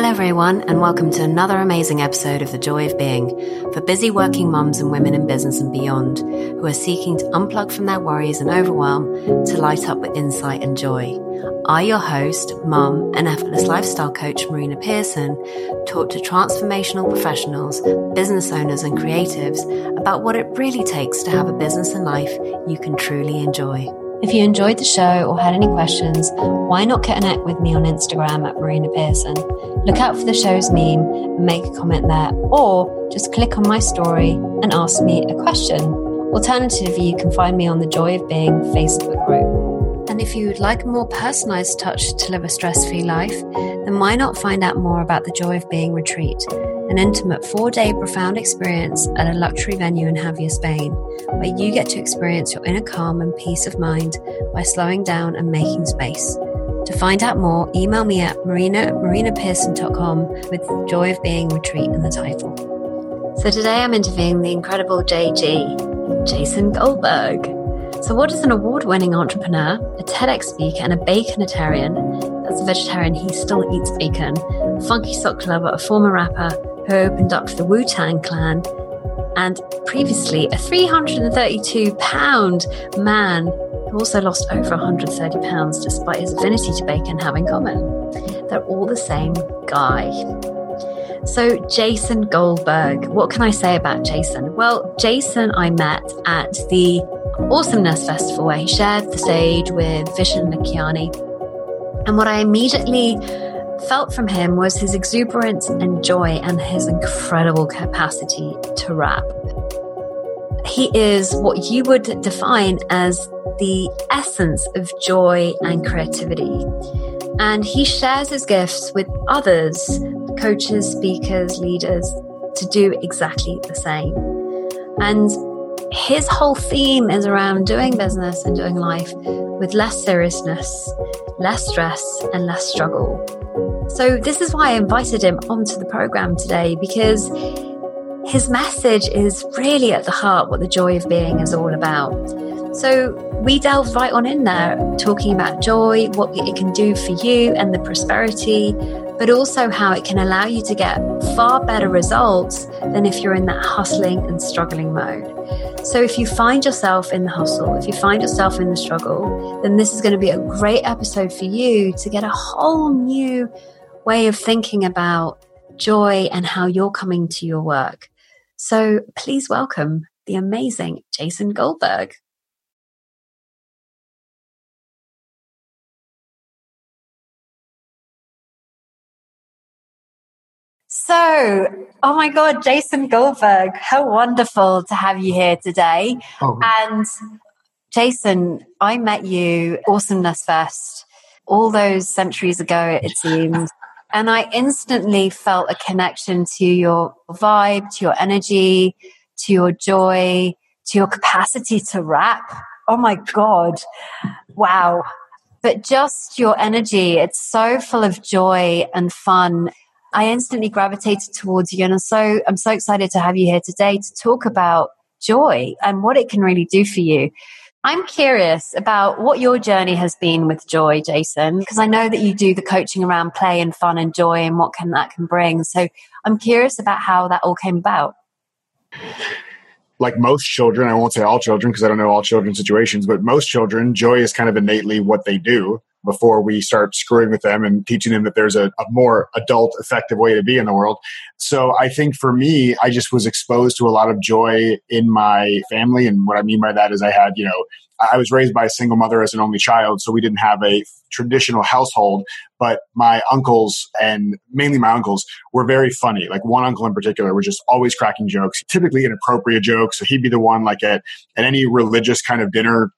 Hello, everyone, and welcome to another amazing episode of The Joy of Being for busy working mums and women in business and beyond who are seeking to unplug from their worries and overwhelm to light up with insight and joy. I, your host, mum, and effortless lifestyle coach Marina Pearson, talk to transformational professionals, business owners, and creatives about what it really takes to have a business and life you can truly enjoy. If you enjoyed the show or had any questions, why not connect with me on Instagram at Marina Pearson? Look out for the show's meme and make a comment there, or just click on my story and ask me a question. Alternatively, you can find me on the Joy of Being Facebook group. And if you would like a more personalized touch to live a stress free life, then why not find out more about the Joy of Being retreat? An intimate four day profound experience at a luxury venue in Javier, Spain, where you get to experience your inner calm and peace of mind by slowing down and making space. To find out more, email me at marina marinapearson.com with Joy of Being Retreat in the title. So today I'm interviewing the incredible JG, Jason Goldberg. So, what is an award winning entrepreneur, a TEDx speaker, and a baconitarian? As a vegetarian, he still eats bacon, funky sock lover, a former rapper, opened up the Wu Tang Clan, and previously a 332 pound man who also lost over 130 pounds despite his affinity to bacon have in common. They're all the same guy. So, Jason Goldberg, what can I say about Jason? Well, Jason I met at the Awesomeness Festival where he shared the stage with Vishen Lakhiani. And what I immediately felt from him was his exuberance and joy and his incredible capacity to rap. He is what you would define as the essence of joy and creativity. And he shares his gifts with others, coaches, speakers, leaders, to do exactly the same. And his whole theme is around doing business and doing life with less seriousness, less stress, and less struggle. So, this is why I invited him onto the program today because his message is really at the heart what the joy of being is all about. So, we delve right on in there, talking about joy, what it can do for you and the prosperity, but also how it can allow you to get far better results than if you're in that hustling and struggling mode. So, if you find yourself in the hustle, if you find yourself in the struggle, then this is going to be a great episode for you to get a whole new way of thinking about joy and how you're coming to your work. So please welcome the amazing Jason Goldberg. So, oh my God, Jason Goldberg, how wonderful to have you here today. Oh. And Jason, I met you Awesomeness Fest all those centuries ago, it seems. And I instantly felt a connection to your vibe, to your energy, to your joy, to your capacity to rap. Oh my God. Wow. But just your energy, it's so full of joy and fun. I instantly gravitated towards you and I'm so, I'm so excited to have you here today to talk about joy and what it can really do for you. I'm curious about what your journey has been with joy, Jason, because I know that you do the coaching around play and fun and joy and what can that can bring. So I'm curious about how that all came about. Like most children, I won't say all children because I don't know all children's situations, but most children, joy is kind of innately what they do before we start screwing with them and teaching them that there's a, a, more adult, effective way to be in the world. So I think for me, I just was exposed to a lot of joy in my family. And what I mean by that is I had, you know, I was raised by a single mother as an only child, so we didn't have a traditional household. But my uncles and mainly my uncles were very funny. Like one uncle in particular was just always cracking jokes, typically inappropriate jokes. So he'd be the one like at, at any religious kind of dinner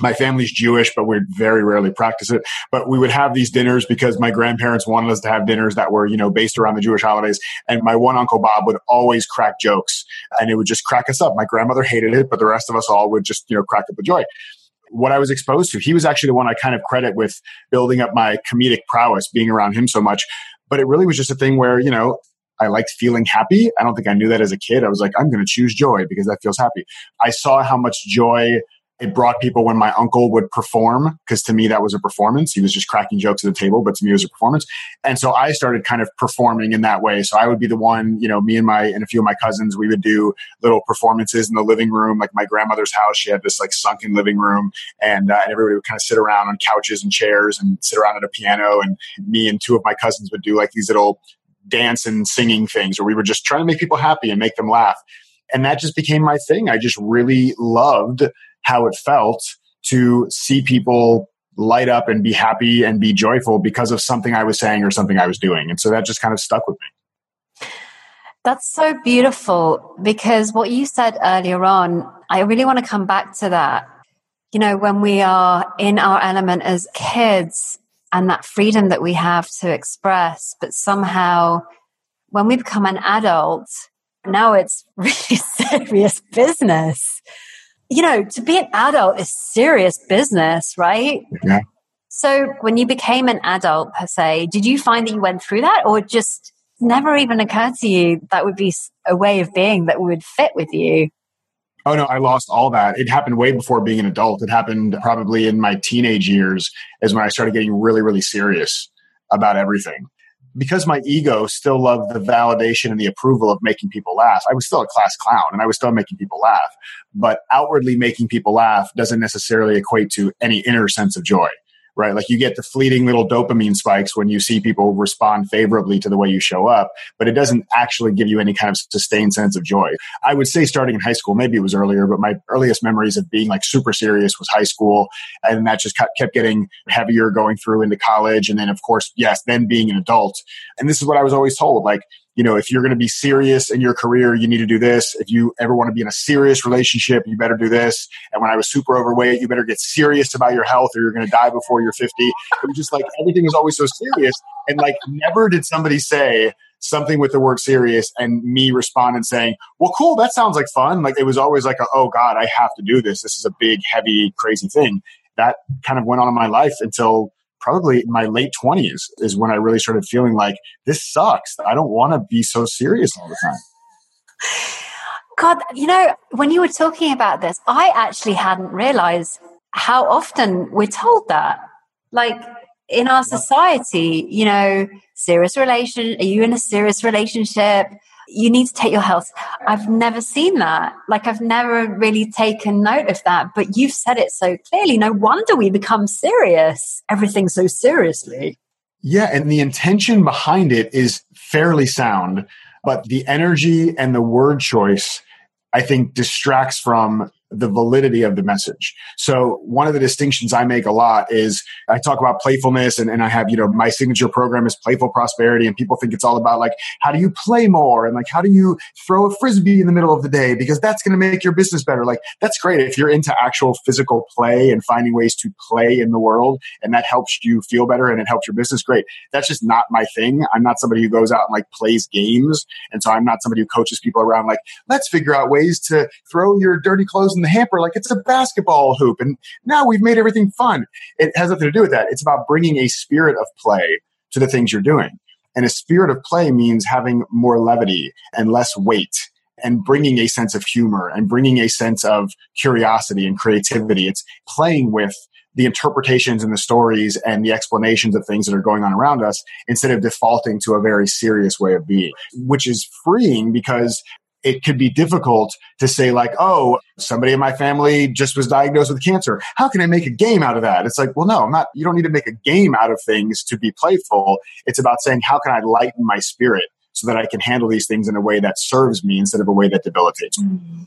my family's Jewish, but we very rarely practice it. But we would have these dinners because my grandparents wanted us to have dinners that were, you know, based around the Jewish holidays. And my one uncle Bob would always crack jokes and it would just crack us up. My grandmother hated it, but the rest of us all would just, you know, crack up with joy. What I was exposed to, he was actually the one I kind of credit with building up my comedic prowess, being around him so much. But it really was just a thing where, you know, I liked feeling happy. I don't think I knew that as a kid. I was like, I'm going to choose joy because that feels happy. I saw how much joy It brought people when my uncle would perform, because to me that was a performance. He was just cracking jokes at the table, but to me it was a performance. And so I started kind of performing in that way. So I would be the one, you know, me and my and a few of my cousins, we would do little performances in the living room, like my grandmother's house. She had this like sunken living room, and, uh, and everybody would kind of sit around on couches and chairs and sit around at a piano. And me and two of my cousins would do like these little dance and singing things, where we were just trying to make people happy and make them laugh. And that just became my thing. I just really loved how it felt to see people light up and be happy and be joyful because of something I was saying or something I was doing. And so that just kind of stuck with me. That's so beautiful because what you said earlier on, I really want to come back to that. You know, when we are in our element as kids and that freedom that we have to express, but somehow when we become an adult, now it's really serious business you know, to be an adult is serious business, right? Yeah. So when you became an adult per se, did you find that you went through that or just never even occurred to you that would be a way of being that would fit with you? Oh no, I lost all that. It happened way before being an adult. It happened probably in my teenage years is when I started getting really, really serious about everything because my ego still loved the validation and the approval of making people laugh, I was still a class clown and I was still making people laugh. But outwardly making people laugh doesn't necessarily equate to any inner sense of joy right? Like you get the fleeting little dopamine spikes when you see people respond favorably to the way you show up, but it doesn't actually give you any kind of sustained sense of joy. I would say starting in high school, maybe it was earlier, but my earliest memories of being like super serious was high school. And that just kept getting heavier going through into college. And then, of course, yes, then being an adult. And this is what I was always told like, you know, if you're going to be serious in your career, you need to do this. If you ever want to be in a serious relationship, you better do this. And when I was super overweight, you better get serious about your health or you're going to die before you're 50. It was just like everything was always so serious. And like never did somebody say, something with the word serious and me respond and saying, well, cool, that sounds like fun. Like it was always like, a, oh God, I have to do this. This is a big, heavy, crazy thing. That kind of went on in my life until probably in my late 20s is when I really started feeling like this sucks. I don't want to be so serious all the time. God, you know, when you were talking about this, I actually hadn't realized how often we're told that. Like in our society, you know, serious relation, are you in a serious relationship? You need to take your health. I've never seen that. Like I've never really taken note of that, but you've said it so clearly. No wonder we become serious. Everything so seriously. Yeah. And the intention behind it is fairly sound, but the energy and the word choice, I think distracts from the validity of the message. So one of the distinctions I make a lot is I talk about playfulness and, and I have, you know, my signature program is playful prosperity and people think it's all about like, how do you play more? And like, how do you throw a frisbee in the middle of the day? Because that's going to make your business better. Like, that's great. If you're into actual physical play and finding ways to play in the world and that helps you feel better and it helps your business, great. That's just not my thing. I'm not somebody who goes out and like plays games. And so I'm not somebody who coaches people around like, let's figure out ways to throw your dirty clothes the hamper like it's a basketball hoop. And now we've made everything fun. It has nothing to do with that. It's about bringing a spirit of play to the things you're doing. And a spirit of play means having more levity and less weight and bringing a sense of humor and bringing a sense of curiosity and creativity. It's playing with the interpretations and the stories and the explanations of things that are going on around us instead of defaulting to a very serious way of being, which is freeing because it could be difficult to say like, oh, somebody in my family just was diagnosed with cancer. How can I make a game out of that? It's like, well, no, I'm not, you don't need to make a game out of things to be playful. It's about saying, how can I lighten my spirit so that I can handle these things in a way that serves me instead of a way that debilitates me? Mm.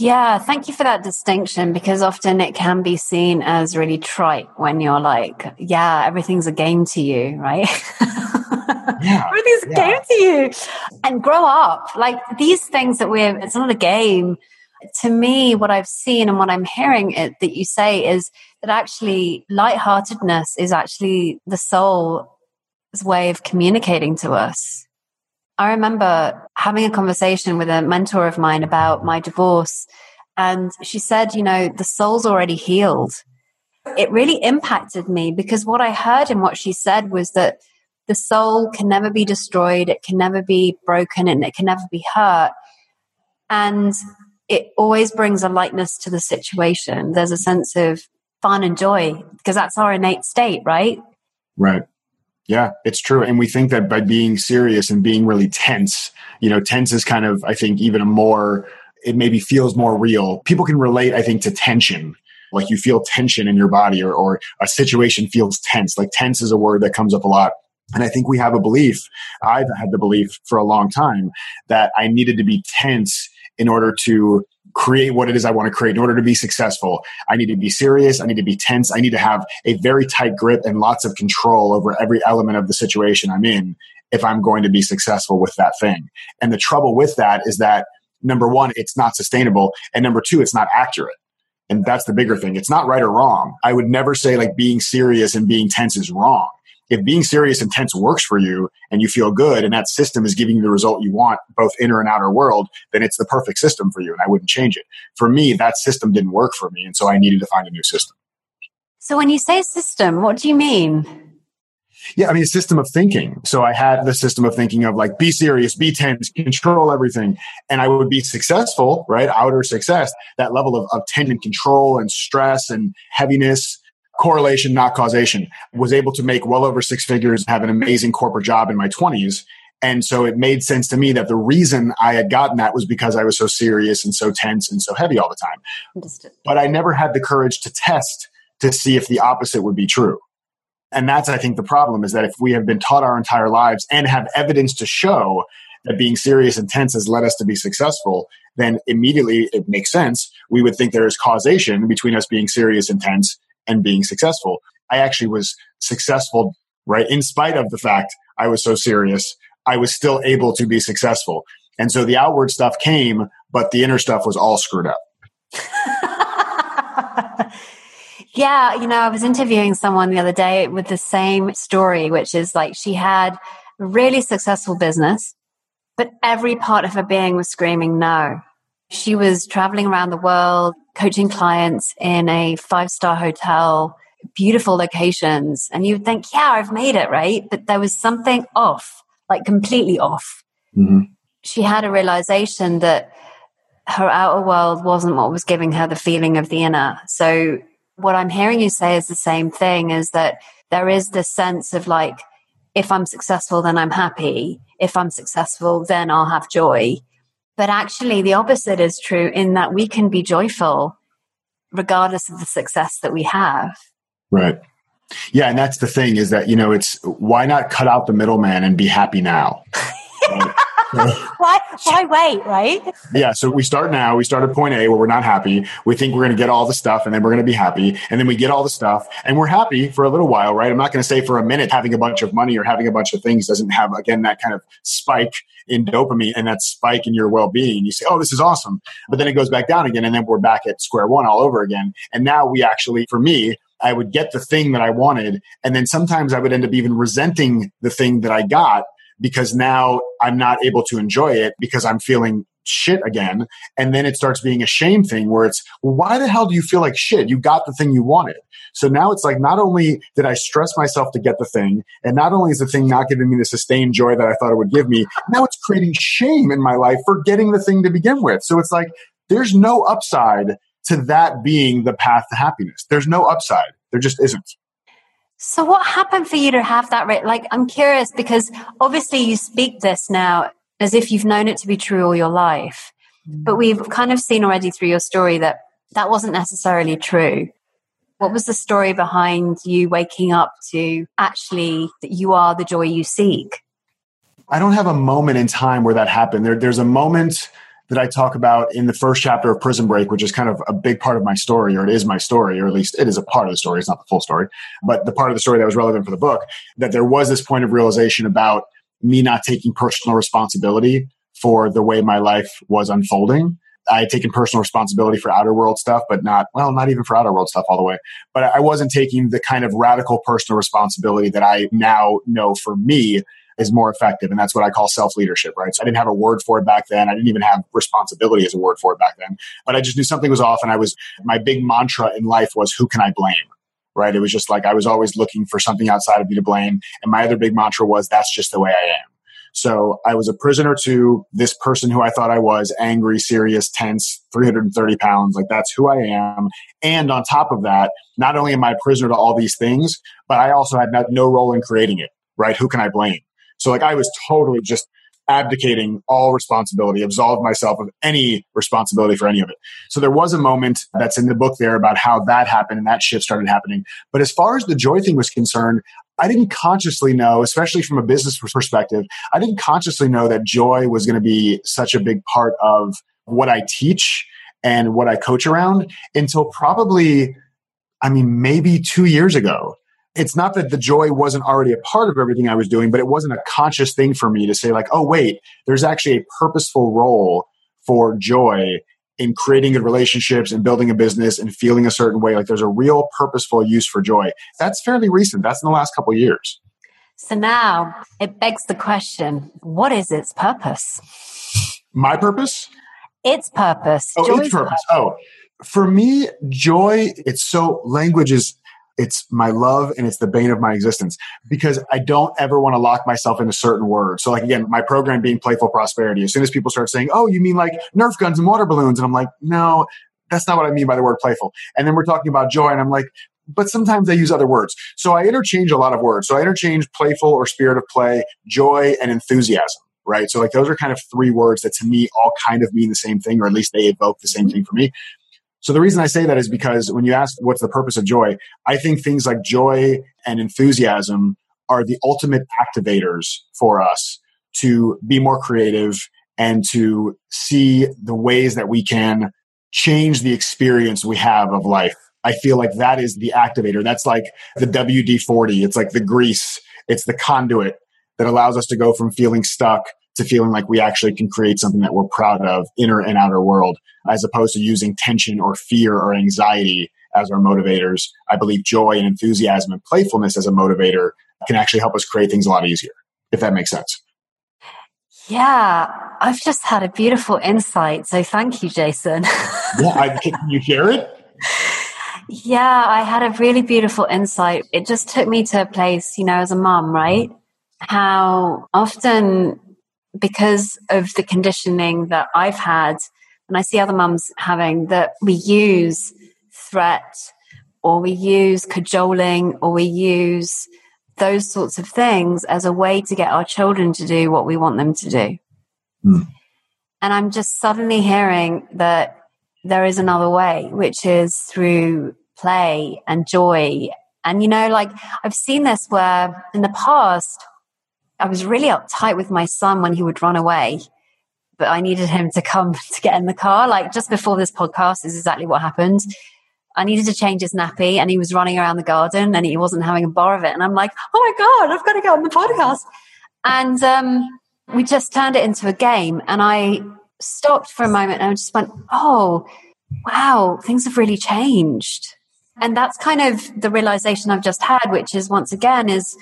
Yeah, thank you for that distinction because often it can be seen as really trite when you're like, yeah, everything's a game to you, right? Yeah, everything's a yeah. game to you. And grow up. Like these things that we're, it's not a game. To me, what I've seen and what I'm hearing it, that you say is that actually lightheartedness is actually the soul's way of communicating to us. I remember having a conversation with a mentor of mine about my divorce. And she said, you know, the soul's already healed. It really impacted me because what I heard and what she said was that the soul can never be destroyed, it can never be broken, and it can never be hurt. And it always brings a lightness to the situation. There's a sense of fun and joy because that's our innate state, right? Right. Yeah, it's true. And we think that by being serious and being really tense, you know, tense is kind of, I think, even a more, it maybe feels more real. People can relate, I think, to tension. Like you feel tension in your body or, or a situation feels tense. Like tense is a word that comes up a lot. And I think we have a belief, I've had the belief for a long time that I needed to be tense in order to create what it is I want to create. In order to be successful, I need to be serious. I need to be tense. I need to have a very tight grip and lots of control over every element of the situation I'm in if I'm going to be successful with that thing. And the trouble with that is that number one, it's not sustainable. And number two, it's not accurate. And that's the bigger thing. It's not right or wrong. I would never say like being serious and being tense is wrong if being serious intense works for you and you feel good and that system is giving you the result you want, both inner and outer world, then it's the perfect system for you and I wouldn't change it. For me, that system didn't work for me. And so I needed to find a new system. So when you say system, what do you mean? Yeah, I mean, a system of thinking. So I had the system of thinking of like, be serious, be tense, control everything. And I would be successful, right? Outer success, that level of, of tension control and stress and heaviness correlation, not causation. Was able to make well over six figures, have an amazing corporate job in my 20s. And so it made sense to me that the reason I had gotten that was because I was so serious and so tense and so heavy all the time. Understood. But I never had the courage to test to see if the opposite would be true. And that's, I think, the problem is that if we have been taught our entire lives and have evidence to show that being serious and tense has led us to be successful, then immediately it makes sense. We would think there is causation between us being serious and tense and being successful. I actually was successful, right? In spite of the fact I was so serious, I was still able to be successful. And so the outward stuff came, but the inner stuff was all screwed up. yeah, you know, I was interviewing someone the other day with the same story, which is like she had a really successful business, but every part of her being was screaming no. She was traveling around the world, coaching clients in a five star hotel, beautiful locations. And you would think, yeah, I've made it, right? But there was something off, like completely off. Mm-hmm. She had a realization that her outer world wasn't what was giving her the feeling of the inner. So, what I'm hearing you say is the same thing is that there is this sense of like, if I'm successful, then I'm happy. If I'm successful, then I'll have joy. But actually, the opposite is true in that we can be joyful regardless of the success that we have. Right. Yeah. And that's the thing is that, you know, it's why not cut out the middleman and be happy now? why, why wait, right? Yeah. So we start now. We start at point A where we're not happy. We think we're going to get all the stuff and then we're going to be happy. And then we get all the stuff and we're happy for a little while, right? I'm not going to say for a minute having a bunch of money or having a bunch of things doesn't have, again, that kind of spike in dopamine and that spike in your well being. You say, oh, this is awesome. But then it goes back down again. And then we're back at square one all over again. And now we actually, for me, I would get the thing that I wanted. And then sometimes I would end up even resenting the thing that I got because now I'm not able to enjoy it because I'm feeling shit again. And then it starts being a shame thing where it's, well, why the hell do you feel like shit? You got the thing you wanted. So now it's like, not only did I stress myself to get the thing, and not only is the thing not giving me the sustained joy that I thought it would give me, now it's creating shame in my life for getting the thing to begin with. So it's like, there's no upside to that being the path to happiness. There's no upside. There just isn't. So what happened for you to have that rate? Like, I'm curious because obviously you speak this now as if you've known it to be true all your life. Mm. But we've kind of seen already through your story that that wasn't necessarily true. What was the story behind you waking up to actually that you are the joy you seek? I don't have a moment in time where that happened. There, there's a moment that I talk about in the first chapter of Prison Break, which is kind of a big part of my story, or it is my story, or at least it is a part of the story. It's not the full story, but the part of the story that was relevant for the book, that there was this point of realization about me not taking personal responsibility for the way my life was unfolding. I had taken personal responsibility for outer world stuff, but not, well, not even for outer world stuff all the way. But I wasn't taking the kind of radical personal responsibility that I now know for me is more effective. And that's what I call self leadership, right? So I didn't have a word for it back then. I didn't even have responsibility as a word for it back then, but I just knew something was off. And I was, my big mantra in life was, who can I blame? Right. It was just like I was always looking for something outside of me to blame. And my other big mantra was, that's just the way I am. So I was a prisoner to this person who I thought I was angry, serious, tense, 330 pounds. Like that's who I am. And on top of that, not only am I a prisoner to all these things, but I also had no role in creating it, right? Who can I blame? So like I was totally just abdicating all responsibility, absolved myself of any responsibility for any of it. So there was a moment that's in the book there about how that happened and that shift started happening. But as far as the joy thing was concerned, I didn't consciously know, especially from a business perspective, I didn't consciously know that joy was going to be such a big part of what I teach and what I coach around until probably, I mean, maybe two years ago it's not that the joy wasn't already a part of everything I was doing, but it wasn't a conscious thing for me to say, like, oh, wait, there's actually a purposeful role for joy in creating good relationships and building a business and feeling a certain way. Like there's a real purposeful use for joy. That's fairly recent. That's in the last couple years. So now it begs the question what is its purpose? My purpose? Its purpose. Oh, Joy's its purpose. purpose. Oh, for me, joy, it's so language is it's my love and it's the bane of my existence because I don't ever want to lock myself into certain words. So like again, my program being playful prosperity, as soon as people start saying, Oh, you mean like Nerf guns and water balloons? And I'm like, no, that's not what I mean by the word playful. And then we're talking about joy and I'm like, but sometimes I use other words. So I interchange a lot of words. So I interchange playful or spirit of play, joy and enthusiasm right? So like those are kind of three words that to me all kind of mean the same thing, or at least they evoke the same thing for me. So the reason I say that is because when you ask what's the purpose of joy, I think things like joy and enthusiasm are the ultimate activators for us to be more creative and to see the ways that we can change the experience we have of life. I feel like that is the activator. That's like the WD 40. It's like the grease. It's the conduit that allows us to go from feeling stuck to feeling like we actually can create something that we're proud of, inner and outer world, as opposed to using tension or fear or anxiety as our motivators. I believe joy and enthusiasm and playfulness as a motivator can actually help us create things a lot easier, if that makes sense. Yeah, I've just had a beautiful insight. So thank you, Jason. yeah, I, can you share it? Yeah, I had a really beautiful insight. It just took me to a place, you know, as a mom, right? Mm-hmm. How often because of the conditioning that I've had, and I see other mums having, that we use threat or we use cajoling or we use those sorts of things as a way to get our children to do what we want them to do. Mm. And I'm just suddenly hearing that there is another way, which is through play and joy. And, you know, like I've seen this where in the past, I was really uptight with my son when he would run away, but I needed him to come to get in the car. Like just before this podcast is exactly what happened. I needed to change his nappy and he was running around the garden and he wasn't having a bar of it. And I'm like, oh my God, I've got to get on the podcast. And um, we just turned it into a game. And I stopped for a moment and I just went, oh, wow, things have really changed. And that's kind of the realization I've just had, which is once again, is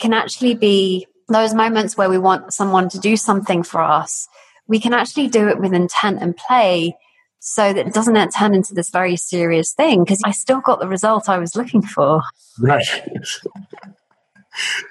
can actually be those moments where we want someone to do something for us, we can actually do it with intent and play so that it doesn't turn into this very serious thing because I still got the result I was looking for. Right.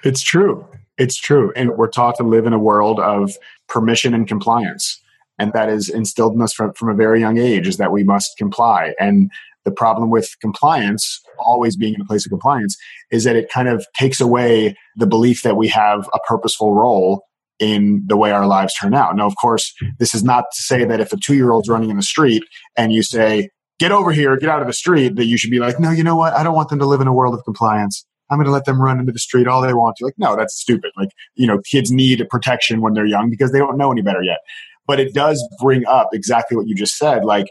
it's true. It's true. And we're taught to live in a world of permission and compliance. And that is instilled in us from, from a very young age is that we must comply. And the problem with compliance, always being in a place of compliance, is that it kind of takes away the belief that we have a purposeful role in the way our lives turn out. Now, of course, this is not to say that if a two year old's running in the street and you say, get over here, get out of the street, that you should be like, no, you know what? I don't want them to live in a world of compliance. I'm going to let them run into the street all they want to. Like, no, that's stupid. Like, you know, kids need protection when they're young because they don't know any better yet. But it does bring up exactly what you just said. Like,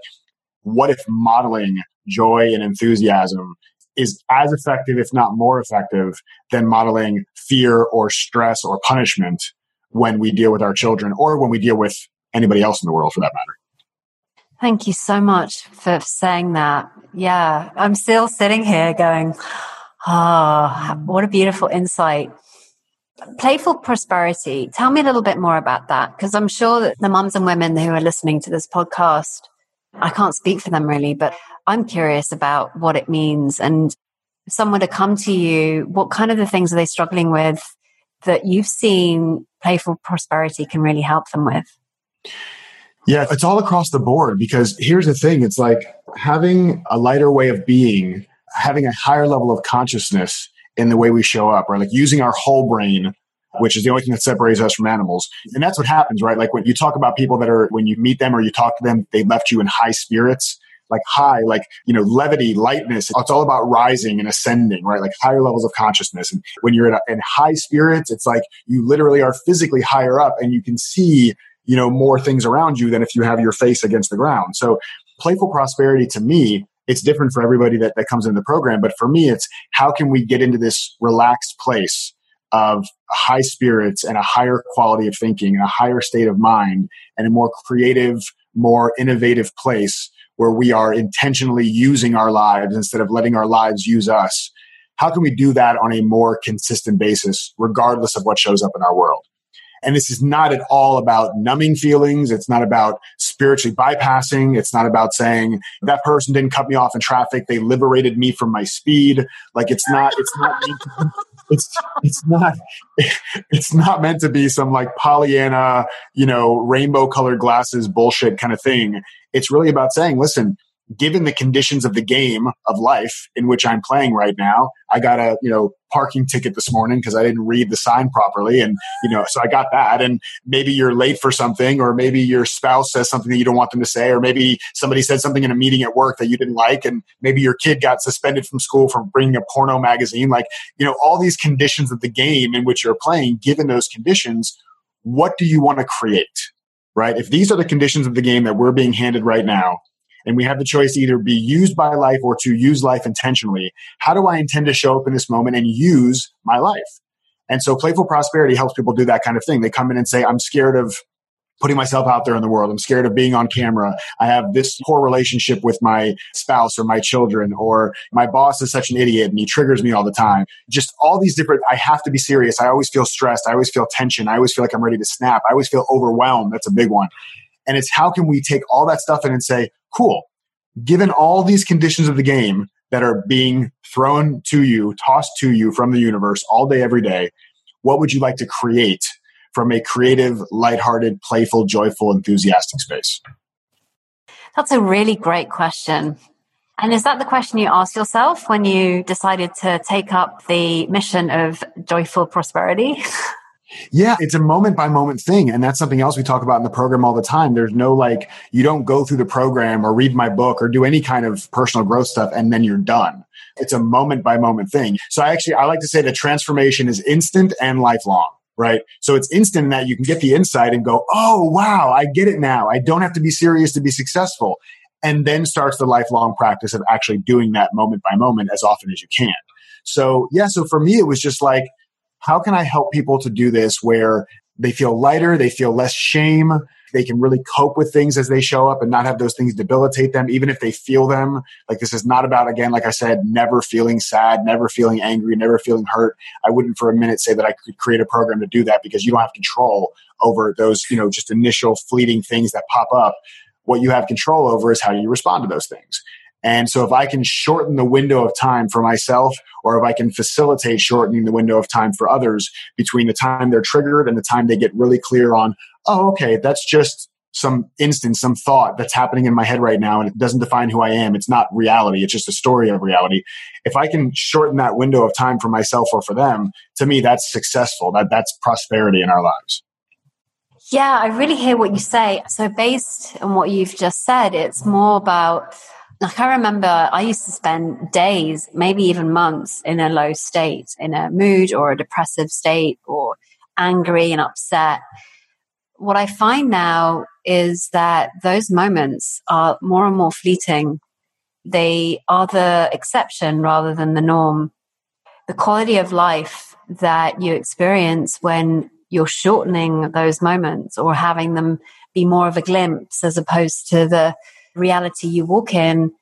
what if modeling joy and enthusiasm is as effective, if not more effective, than modeling fear or stress or punishment when we deal with our children or when we deal with anybody else in the world for that matter. Thank you so much for saying that. Yeah, I'm still sitting here going, oh, what a beautiful insight. Playful prosperity. Tell me a little bit more about that because I'm sure that the mums and women who are listening to this podcast, I can't speak for them really, but I'm curious about what it means. And someone to come to you, what kind of the things are they struggling with that you've seen playful prosperity can really help them with? Yeah, it's all across the board because here's the thing it's like having a lighter way of being, having a higher level of consciousness in the way we show up, right? like using our whole brain which is the only thing that separates us from animals. And that's what happens, right? Like when you talk about people that are, when you meet them or you talk to them, they left you in high spirits, like high, like, you know, levity, lightness. It's all about rising and ascending, right? Like higher levels of consciousness. And when you're in, a, in high spirits, it's like you literally are physically higher up and you can see, you know, more things around you than if you have your face against the ground. So playful prosperity to me it's different for everybody that, that comes in the program. But for me, it's how can we get into this relaxed place of high spirits and a higher quality of thinking and a higher state of mind and a more creative, more innovative place where we are intentionally using our lives instead of letting our lives use us. How can we do that on a more consistent basis, regardless of what shows up in our world? And this is not at all about numbing feelings. It's not about spiritually bypassing. It's not about saying that person didn't cut me off in traffic. They liberated me from my speed. Like it's not, it's not, it's, it's not, it's not meant to be some like Pollyanna, you know, rainbow colored glasses bullshit kind of thing. It's really about saying, listen, given the conditions of the game of life in which I'm playing right now, I got a, you know, parking ticket this morning because I didn't read the sign properly. And, you know, so I got that. And maybe you're late for something, or maybe your spouse says something that you don't want them to say, or maybe somebody said something in a meeting at work that you didn't like. And maybe your kid got suspended from school for bringing a porno magazine. Like, you know, all these conditions of the game in which you're playing, given those conditions, what do you want to create? Right? If these are the conditions of the game that we're being handed right now, and we have the choice either be used by life or to use life intentionally. How do I intend to show up in this moment and use my life? And so playful prosperity helps people do that kind of thing. They come in and say, I'm scared of putting myself out there in the world. I'm scared of being on camera. I have this poor relationship with my spouse or my children, or my boss is such an idiot and he triggers me all the time. Just all these different, I have to be serious. I always feel stressed. I always feel tension. I always feel like I'm ready to snap. I always feel overwhelmed. That's a big one. And it's how can we take all that stuff in and say, cool, given all these conditions of the game that are being thrown to you, tossed to you from the universe all day, every day, what would you like to create from a creative, lighthearted, playful, joyful, enthusiastic space? That's a really great question. And is that the question you asked yourself when you decided to take up the mission of joyful prosperity? Yeah, it's a moment by moment thing. And that's something else we talk about in the program all the time. There's no like, you don't go through the program or read my book or do any kind of personal growth stuff and then you're done. It's a moment by moment thing. So I actually, I like to say that transformation is instant and lifelong right? So it's instant in that you can get the insight and go, oh, wow, I get it now. I don't have to be serious to be successful. And then starts the lifelong practice of actually doing that moment by moment as often as you can. So, yeah, so for me, it was just like, how can I help people to do this where they feel lighter, they feel less shame, they can really cope with things as they show up and not have those things debilitate them, even if they feel them. Like this is not about, again, like I said, never feeling sad, never feeling angry, never feeling hurt. I wouldn't for a minute say that I could create a program to do that because you don't have control over those, you know, just initial fleeting things that pop up. What you have control over is how you respond to those things. And so if I can shorten the window of time for myself, or if I can facilitate shortening the window of time for others between the time they're triggered and the time they get really clear on, oh, okay, that's just some instance, some thought that's happening in my head right now, and it doesn't define who I am. It's not reality. It's just a story of reality. If I can shorten that window of time for myself or for them, to me, that's successful. That that's prosperity in our lives. Yeah, I really hear what you say. So based on what you've just said, it's more about like I remember I used to spend days, maybe even months in a low state, in a mood or a depressive state or angry and upset. What I find now is that those moments are more and more fleeting. They are the exception rather than the norm. The quality of life that you experience when you're shortening those moments or having them be more of a glimpse as opposed to the reality you walk in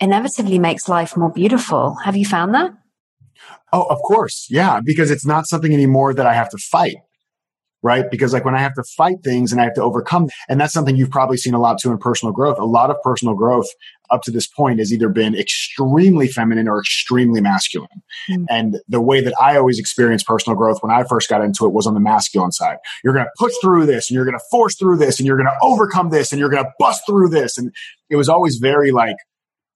inevitably makes life more beautiful. Have you found that? Oh, of course. Yeah, because it's not something anymore that I have to fight. Right? Because like when I have to fight things and I have to overcome, and that's something you've probably seen a lot too in personal growth. A lot of personal growth up to this point has either been extremely feminine or extremely masculine. Mm. And the way that I always experienced personal growth when I first got into it was on the masculine side. You're going to push through this and you're going to force through this and you're going to overcome this and you're going to bust through this. And it was always very like,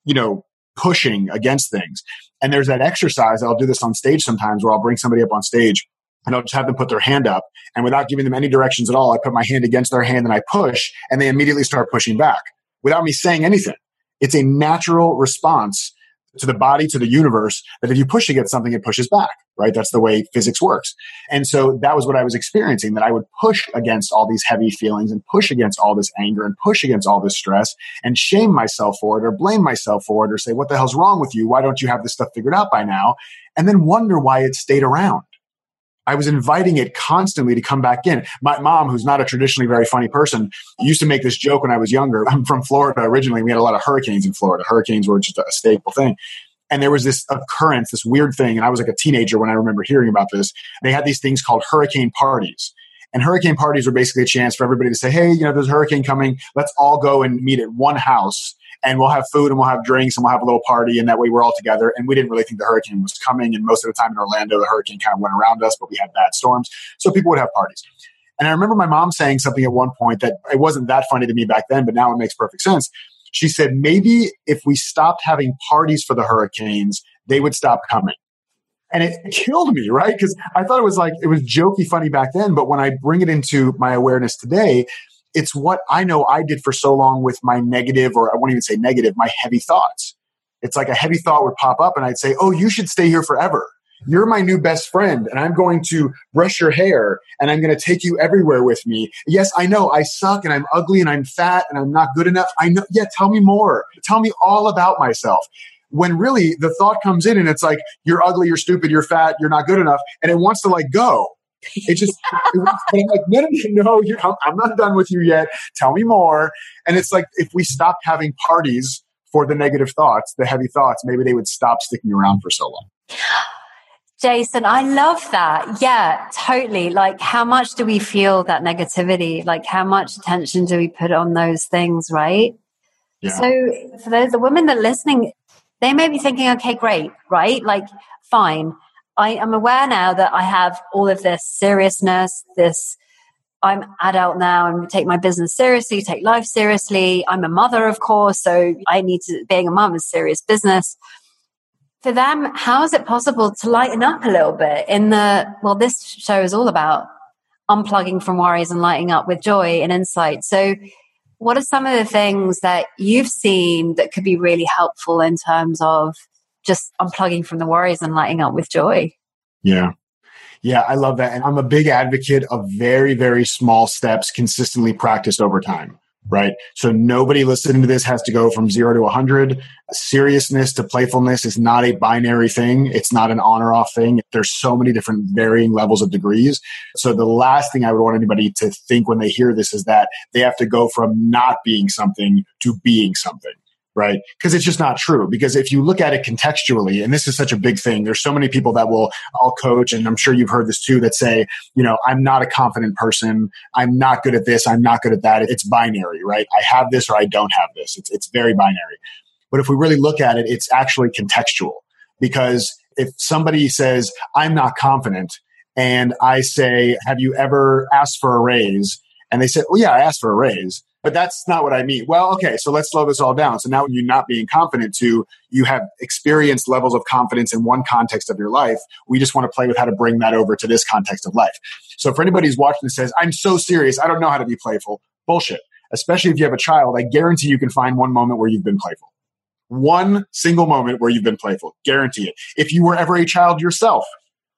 you know, pushing against things. And there's that exercise. I'll do this on stage sometimes where I'll bring somebody up on stage and I'll just have them put their hand up. And without giving them any directions at all, I put my hand against their hand and I push, and they immediately start pushing back without me saying anything. It's a natural response to the body, to the universe, that if you push against something, it pushes back, right? That's the way physics works. And so that was what I was experiencing, that I would push against all these heavy feelings and push against all this anger and push against all this stress and shame myself for it or blame myself for it or say, what the hell's wrong with you? Why don't you have this stuff figured out by now? And then wonder why it stayed around. I was inviting it constantly to come back in. My mom, who's not a traditionally very funny person, used to make this joke when I was younger. I'm from Florida originally. We had a lot of hurricanes in Florida. Hurricanes were just a staple thing. And there was this occurrence, this weird thing. And I was like a teenager when I remember hearing about this. They had these things called hurricane parties. And hurricane parties were basically a chance for everybody to say, hey, you know, there's a hurricane coming. Let's all go and meet at one house and we'll have food and we'll have drinks and we'll have a little party and that way we're all together. And we didn't really think the hurricane was coming. And most of the time in Orlando, the hurricane kind of went around us, but we had bad storms. So people would have parties. And I remember my mom saying something at one point that it wasn't that funny to me back then, but now it makes perfect sense. She said, maybe if we stopped having parties for the hurricanes, they would stop coming. And it killed me, right? Because I thought it was like, it was jokey funny back then. But when I bring it into my awareness today, it's what I know I did for so long with my negative, or I won't even say negative, my heavy thoughts. It's like a heavy thought would pop up and I'd say, Oh, you should stay here forever. You're my new best friend and I'm going to brush your hair and I'm going to take you everywhere with me. Yes, I know I suck and I'm ugly and I'm fat and I'm not good enough. I know. Yeah, tell me more. Tell me all about myself. When really the thought comes in and it's like, you're ugly, you're stupid, you're fat, you're not good enough. And it wants to like go. It just, it was, I'm like, no, no, no, no I'm not done with you yet. Tell me more. And it's like, if we stopped having parties for the negative thoughts, the heavy thoughts, maybe they would stop sticking around for so long. Jason, I love that. Yeah, totally. Like, how much do we feel that negativity? Like, how much attention do we put on those things, right? Yeah. So, for those, the women that are listening, they may be thinking, okay, great, right? Like, fine. I am aware now that I have all of this seriousness, this I'm adult now and take my business seriously, take life seriously. I'm a mother, of course, so I need to being a mom is serious business. For them, how is it possible to lighten up a little bit in the well, this show is all about unplugging from worries and lighting up with joy and insight. So what are some of the things that you've seen that could be really helpful in terms of just unplugging from the worries and lighting up with joy. Yeah. Yeah, I love that. And I'm a big advocate of very, very small steps consistently practiced over time, right? So nobody listening to this has to go from zero to 100. Seriousness to playfulness is not a binary thing. It's not an on or off thing. There's so many different varying levels of degrees. So the last thing I would want anybody to think when they hear this is that they have to go from not being something to being something right? Because it's just not true. Because if you look at it contextually, and this is such a big thing, there's so many people that will, I'll coach, and I'm sure you've heard this too, that say, you know, I'm not a confident person. I'm not good at this. I'm not good at that. It's binary, right? I have this or I don't have this. It's, it's very binary. But if we really look at it, it's actually contextual. Because if somebody says, I'm not confident, and I say, have you ever asked for a raise? And they say, oh yeah, I asked for a raise but that's not what I mean. Well, okay, so let's slow this all down. So now you're not being confident to, you have experienced levels of confidence in one context of your life. We just want to play with how to bring that over to this context of life. So for anybody who's watching and says, I'm so serious, I don't know how to be playful, bullshit. Especially if you have a child, I guarantee you can find one moment where you've been playful. One single moment where you've been playful. Guarantee it. If you were ever a child yourself,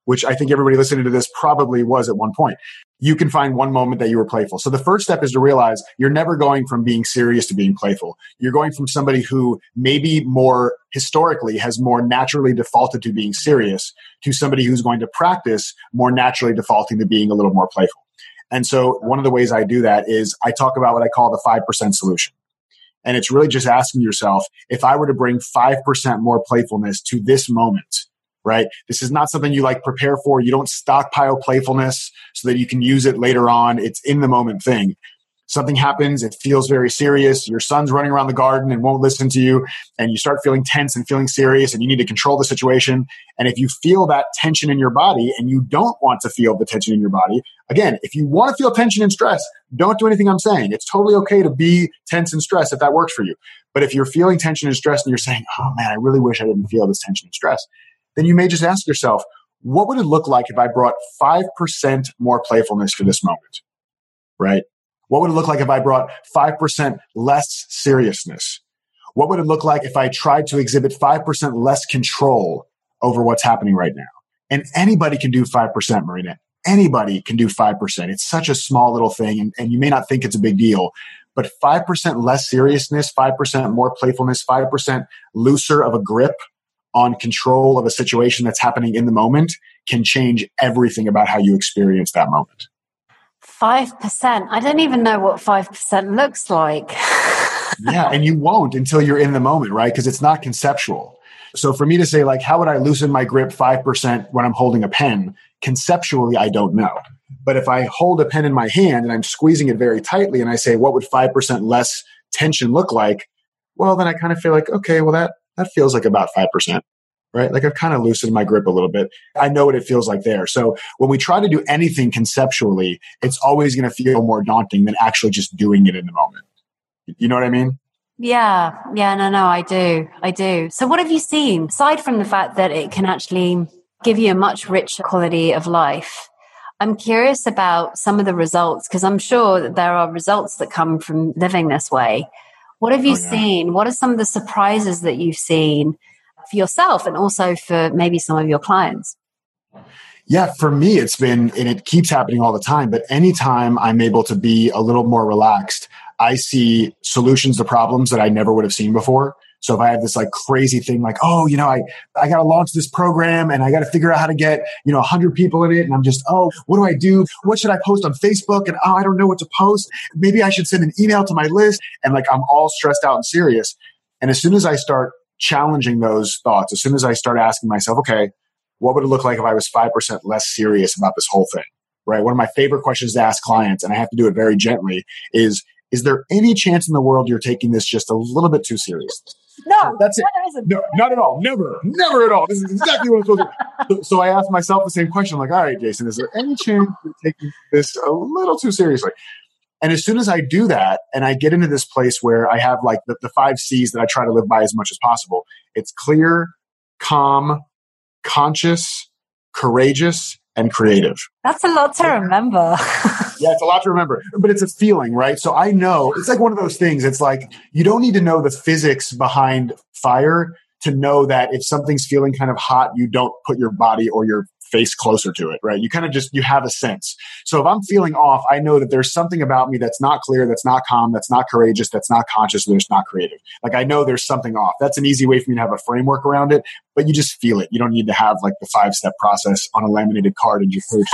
which I think everybody listening to this probably was at one point you can find one moment that you were playful. So the first step is to realize you're never going from being serious to being playful. You're going from somebody who maybe more historically has more naturally defaulted to being serious to somebody who's going to practice more naturally defaulting to being a little more playful. And so one of the ways I do that is I talk about what I call the 5% solution. And it's really just asking yourself, if I were to bring 5% more playfulness to this moment, right? This is not something you like prepare for. You don't stockpile playfulness so that you can use it later on. It's in the moment thing something happens, it feels very serious, your son's running around the garden and won't listen to you, and you start feeling tense and feeling serious, and you need to control the situation. And if you feel that tension in your body and you don't want to feel the tension in your body, again, if you want to feel tension and stress, don't do anything I'm saying. It's totally okay to be tense and stress if that works for you. But if you're feeling tension and stress and you're saying, oh man, I really wish I didn't feel this tension and stress, then you may just ask yourself, what would it look like if I brought 5% more playfulness to this moment? Right? What would it look like if I brought 5% less seriousness? What would it look like if I tried to exhibit 5% less control over what's happening right now? And anybody can do 5%, Marina. Anybody can do 5%. It's such a small little thing, and, and you may not think it's a big deal, but 5% less seriousness, 5% more playfulness, 5% looser of a grip on control of a situation that's happening in the moment can change everything about how you experience that moment. 5%. I don't even know what 5% looks like. yeah, and you won't until you're in the moment, right? Because it's not conceptual. So for me to say, like, how would I loosen my grip 5% when I'm holding a pen? Conceptually, I don't know. But if I hold a pen in my hand and I'm squeezing it very tightly and I say, what would 5% less tension look like? Well, then I kind of feel like, okay, well, that, that feels like about 5% right? Like I've kind of loosened my grip a little bit. I know what it feels like there. So when we try to do anything conceptually, it's always going to feel more daunting than actually just doing it in the moment. You know what I mean? Yeah, yeah, no, no, I do. I do. So what have you seen aside from the fact that it can actually give you a much richer quality of life? I'm curious about some of the results because I'm sure that there are results that come from living this way. What have you oh, yeah. seen? What are some of the surprises that you've seen? for yourself and also for maybe some of your clients? Yeah, for me, it's been, and it keeps happening all the time, but anytime I'm able to be a little more relaxed, I see solutions to problems that I never would have seen before. So if I have this like crazy thing, like, oh, you know, I, I got to launch this program and I got to figure out how to get, you know, hundred people in it. And I'm just, oh, what do I do? What should I post on Facebook? And oh, I don't know what to post. Maybe I should send an email to my list. And like, I'm all stressed out and serious. And as soon as I start challenging those thoughts as soon as I start asking myself, okay, what would it look like if I was 5% less serious about this whole thing? Right. One of my favorite questions to ask clients, and I have to do it very gently, is Is there any chance in the world you're taking this just a little bit too serious? No, that's it. No, not at all. Never, never at all. This is exactly what I'm supposed to. So, so I ask myself the same question. like, all right, Jason, is there any chance you're taking this a little too seriously? And as soon as I do that and I get into this place where I have like the, the five C's that I try to live by as much as possible, it's clear, calm, conscious, courageous, and creative. That's a lot to remember. yeah, it's a lot to remember, but it's a feeling, right? So I know it's like one of those things. It's like you don't need to know the physics behind fire to know that if something's feeling kind of hot, you don't put your body or your face closer to it, right? You kind of just, you have a sense. So if I'm feeling off, I know that there's something about me that's not clear, that's not calm, that's not courageous, that's not conscious, that's not creative. Like I know there's something off. That's an easy way for me to have a framework around it, but you just feel it. You don't need to have like the five step process on a laminated card in your purse.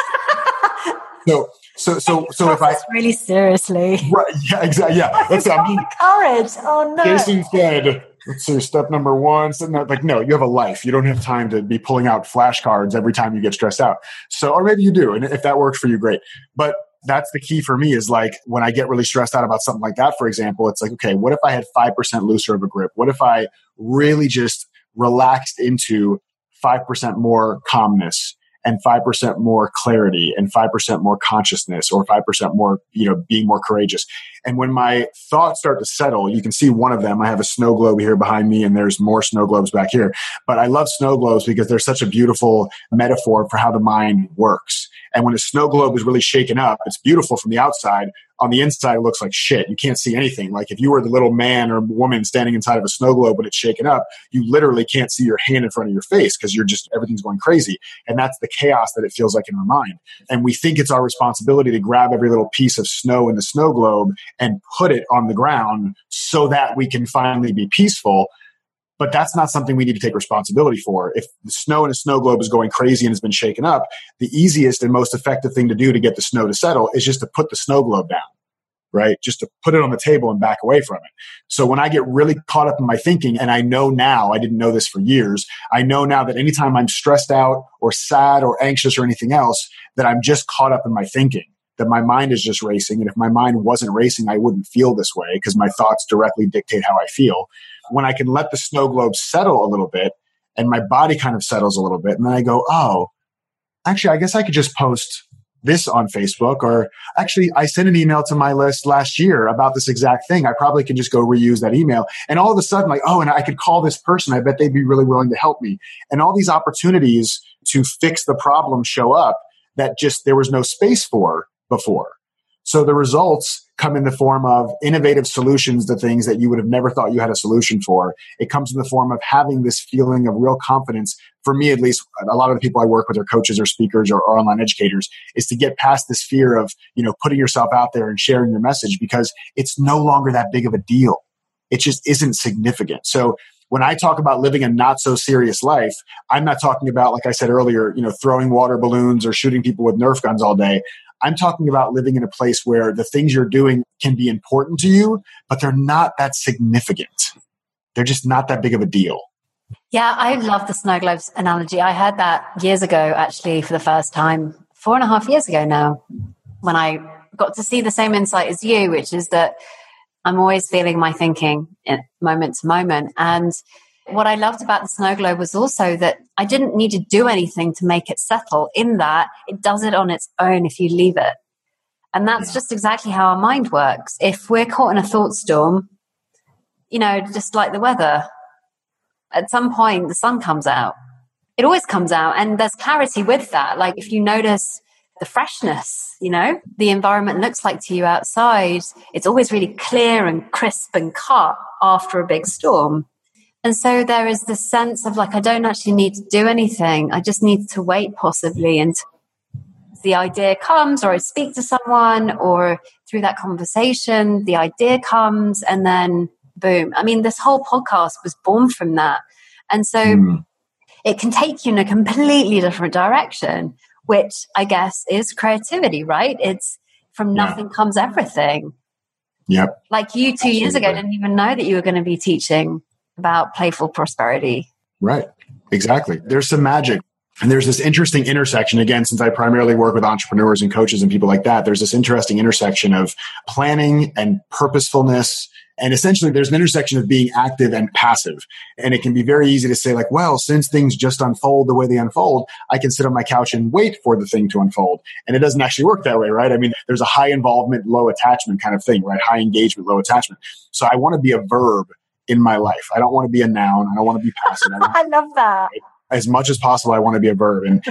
so, so, so, so if I really seriously, right? Yeah, exactly. Yeah, that's I mean, courage. Oh no, Jason said see, step number one. So no, like, no, you have a life. You don't have time to be pulling out flashcards every time you get stressed out. So, or maybe you do. And if that works for you, great. But that's the key for me is like when I get really stressed out about something like that, for example, it's like, okay, what if I had 5% looser of a grip? What if I really just relaxed into 5% more calmness? And 5% more clarity and 5% more consciousness or 5% more, you know, being more courageous. And when my thoughts start to settle, you can see one of them. I have a snow globe here behind me and there's more snow globes back here. But I love snow globes because they're such a beautiful metaphor for how the mind works. And when a snow globe is really shaken up, it's beautiful from the outside. On the inside, it looks like shit. You can't see anything. Like if you were the little man or woman standing inside of a snow globe when it's shaken up, you literally can't see your hand in front of your face because you're just, everything's going crazy. And that's the chaos that it feels like in our mind. And we think it's our responsibility to grab every little piece of snow in the snow globe and put it on the ground so that we can finally be peaceful but that's not something we need to take responsibility for. If the snow in a snow globe is going crazy and has been shaken up, the easiest and most effective thing to do to get the snow to settle is just to put the snow globe down. Right? Just to put it on the table and back away from it. So when I get really caught up in my thinking, and I know now, I didn't know this for years, I know now that anytime I'm stressed out or sad or anxious or anything else, that I'm just caught up in my thinking, that my mind is just racing. And if my mind wasn't racing, I wouldn't feel this way because my thoughts directly dictate how I feel. When I can let the snow globe settle a little bit and my body kind of settles a little bit, and then I go, oh, actually, I guess I could just post this on Facebook or actually I sent an email to my list last year about this exact thing. I probably can just go reuse that email. And all of a sudden, like, oh, and I could call this person. I bet they'd be really willing to help me. And all these opportunities to fix the problem show up that just there was no space for before. So the results come in the form of innovative solutions to things that you would have never thought you had a solution for. It comes in the form of having this feeling of real confidence. For me, at least, a lot of the people I work with are coaches or speakers or, or online educators is to get past this fear of, you know, putting yourself out there and sharing your message because it's no longer that big of a deal. It just isn't significant. So when I talk about living a not so serious life, I'm not talking about, like I said earlier, you know, throwing water balloons or shooting people with Nerf guns all day. I'm talking about living in a place where the things you're doing can be important to you, but they're not that significant. They're just not that big of a deal. Yeah, I love the snow globes analogy. I heard that years ago, actually, for the first time, four and a half years ago now, when I got to see the same insight as you, which is that I'm always feeling my thinking eh, moment to moment. And what I loved about the snow globe was also that I didn't need to do anything to make it settle, in that it does it on its own if you leave it. And that's just exactly how our mind works. If we're caught in a thought storm, you know, just like the weather, at some point the sun comes out. It always comes out, and there's clarity with that. Like if you notice the freshness, you know, the environment looks like to you outside, it's always really clear and crisp and cut after a big storm. And so there is this sense of like, I don't actually need to do anything. I just need to wait possibly and the idea comes or I speak to someone or through that conversation, the idea comes and then boom. I mean, this whole podcast was born from that. And so mm. it can take you in a completely different direction, which I guess is creativity, right? It's from nothing yeah. comes everything. Yep. Like you two Absolutely. years ago didn't even know that you were going to be teaching about playful prosperity. Right. Exactly. There's some magic. And there's this interesting intersection, again, since I primarily work with entrepreneurs and coaches and people like that, there's this interesting intersection of planning and purposefulness. And essentially, there's an intersection of being active and passive. And it can be very easy to say, like, well, since things just unfold the way they unfold, I can sit on my couch and wait for the thing to unfold. And it doesn't actually work that way, right? I mean, there's a high involvement, low attachment kind of thing, right? High engagement, low attachment. So I want to be a verb in my life. I don't want to be a noun. I don't want to be passive. I, I love that. As much as possible, I want to be a verb. And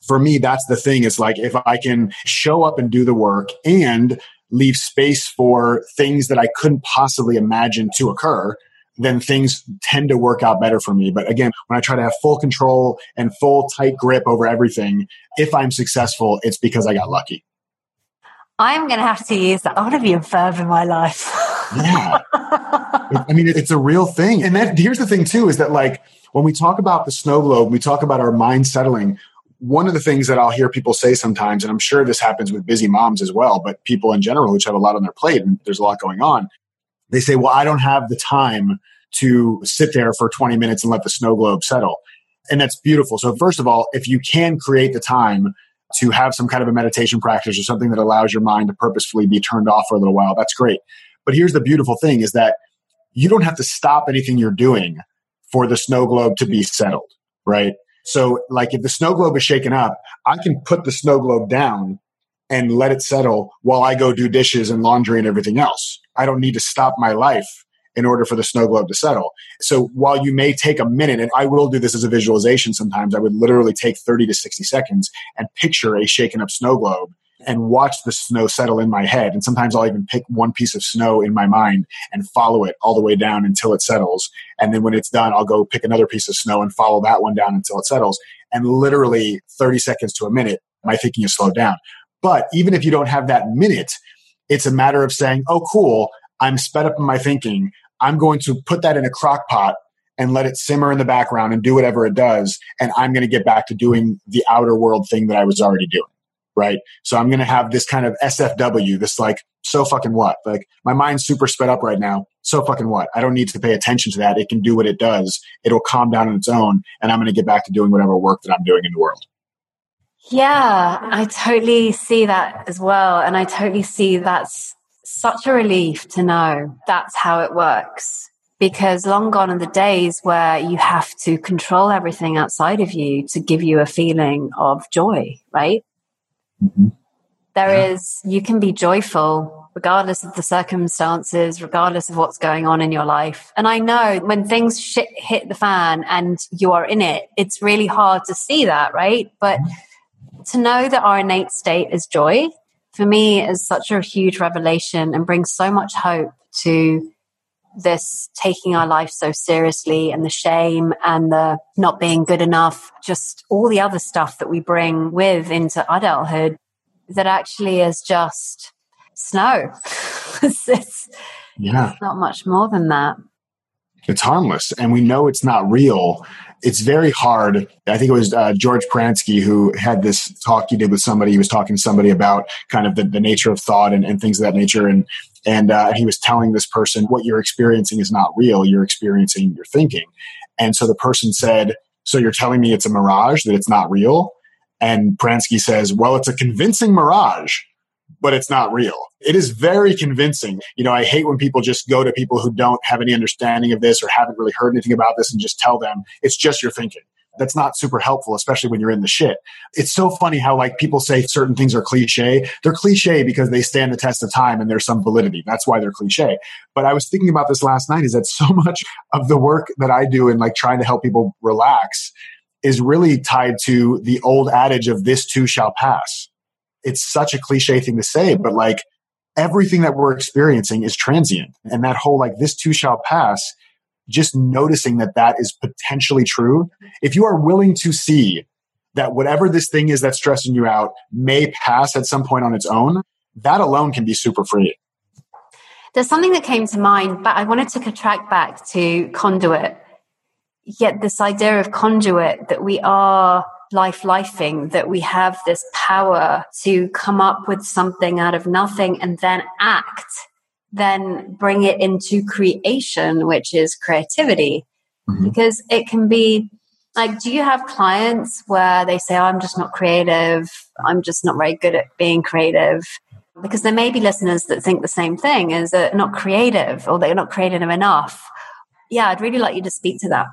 for me, that's the thing. It's like if I can show up and do the work and leave space for things that I couldn't possibly imagine to occur, then things tend to work out better for me. But again, when I try to have full control and full tight grip over everything, if I'm successful, it's because I got lucky. I'm going to have to use that. I want to be a verb in my life. yeah. I mean, it's a real thing. And that here's the thing too, is that like when we talk about the snow globe, we talk about our mind settling. One of the things that I'll hear people say sometimes, and I'm sure this happens with busy moms as well, but people in general, which have a lot on their plate and there's a lot going on, they say, well, I don't have the time to sit there for 20 minutes and let the snow globe settle. And that's beautiful. So first of all, if you can create the time to have some kind of a meditation practice or something that allows your mind to purposefully be turned off for a little while, that's great. But here's the beautiful thing is that you don't have to stop anything you're doing for the snow globe to be settled, right? So like if the snow globe is shaken up, I can put the snow globe down and let it settle while I go do dishes and laundry and everything else. I don't need to stop my life in order for the snow globe to settle. So while you may take a minute, and I will do this as a visualization sometimes, I would literally take 30 to 60 seconds and picture a shaken up snow globe and watch the snow settle in my head. And sometimes I'll even pick one piece of snow in my mind and follow it all the way down until it settles. And then when it's done, I'll go pick another piece of snow and follow that one down until it settles. And literally 30 seconds to a minute, my thinking is slowed down. But even if you don't have that minute, it's a matter of saying, oh, cool, I'm sped up in my thinking. I'm going to put that in a crock pot and let it simmer in the background and do whatever it does. And I'm going to get back to doing the outer world thing that I was already doing right? So I'm going to have this kind of SFW, this like, so fucking what? Like my mind's super sped up right now. So fucking what? I don't need to pay attention to that. It can do what it does. It'll calm down on its own and I'm going to get back to doing whatever work that I'm doing in the world. Yeah, I totally see that as well. And I totally see that's such a relief to know that's how it works. Because long gone are the days where you have to control everything outside of you to give you a feeling of joy, right? Mm-hmm. There yeah. is, you can be joyful regardless of the circumstances, regardless of what's going on in your life. And I know when things shit hit the fan and you are in it, it's really hard to see that, right? But to know that our innate state is joy, for me, is such a huge revelation and brings so much hope to this taking our life so seriously and the shame and the not being good enough, just all the other stuff that we bring with into adulthood that actually is just snow. it's, it's, yeah. It's not much more than that. It's harmless and we know it's not real. It's very hard. I think it was uh, George Pransky who had this talk he did with somebody. He was talking to somebody about kind of the, the nature of thought and, and things of that nature. And and uh, he was telling this person, what you're experiencing is not real. You're experiencing your thinking. And so the person said, So you're telling me it's a mirage, that it's not real? And Pransky says, Well, it's a convincing mirage, but it's not real. It is very convincing. You know, I hate when people just go to people who don't have any understanding of this or haven't really heard anything about this and just tell them it's just your thinking that's not super helpful, especially when you're in the shit. It's so funny how like people say certain things are cliche. They're cliche because they stand the test of time and there's some validity. That's why they're cliche. But I was thinking about this last night is that so much of the work that I do in like trying to help people relax is really tied to the old adage of this too shall pass. It's such a cliche thing to say, but like everything that we're experiencing is transient. And that whole like this too shall pass just noticing that that is potentially true. If you are willing to see that whatever this thing is that's stressing you out may pass at some point on its own, that alone can be super freeing. There's something that came to mind, but I wanted to contract back to conduit. Yet this idea of conduit that we are life lifing, that we have this power to come up with something out of nothing and then act then bring it into creation, which is creativity. Mm-hmm. Because it can be like, do you have clients where they say, oh, I'm just not creative, I'm just not very good at being creative? Because there may be listeners that think the same thing is that not creative or they're not creative enough. Yeah, I'd really like you to speak to that.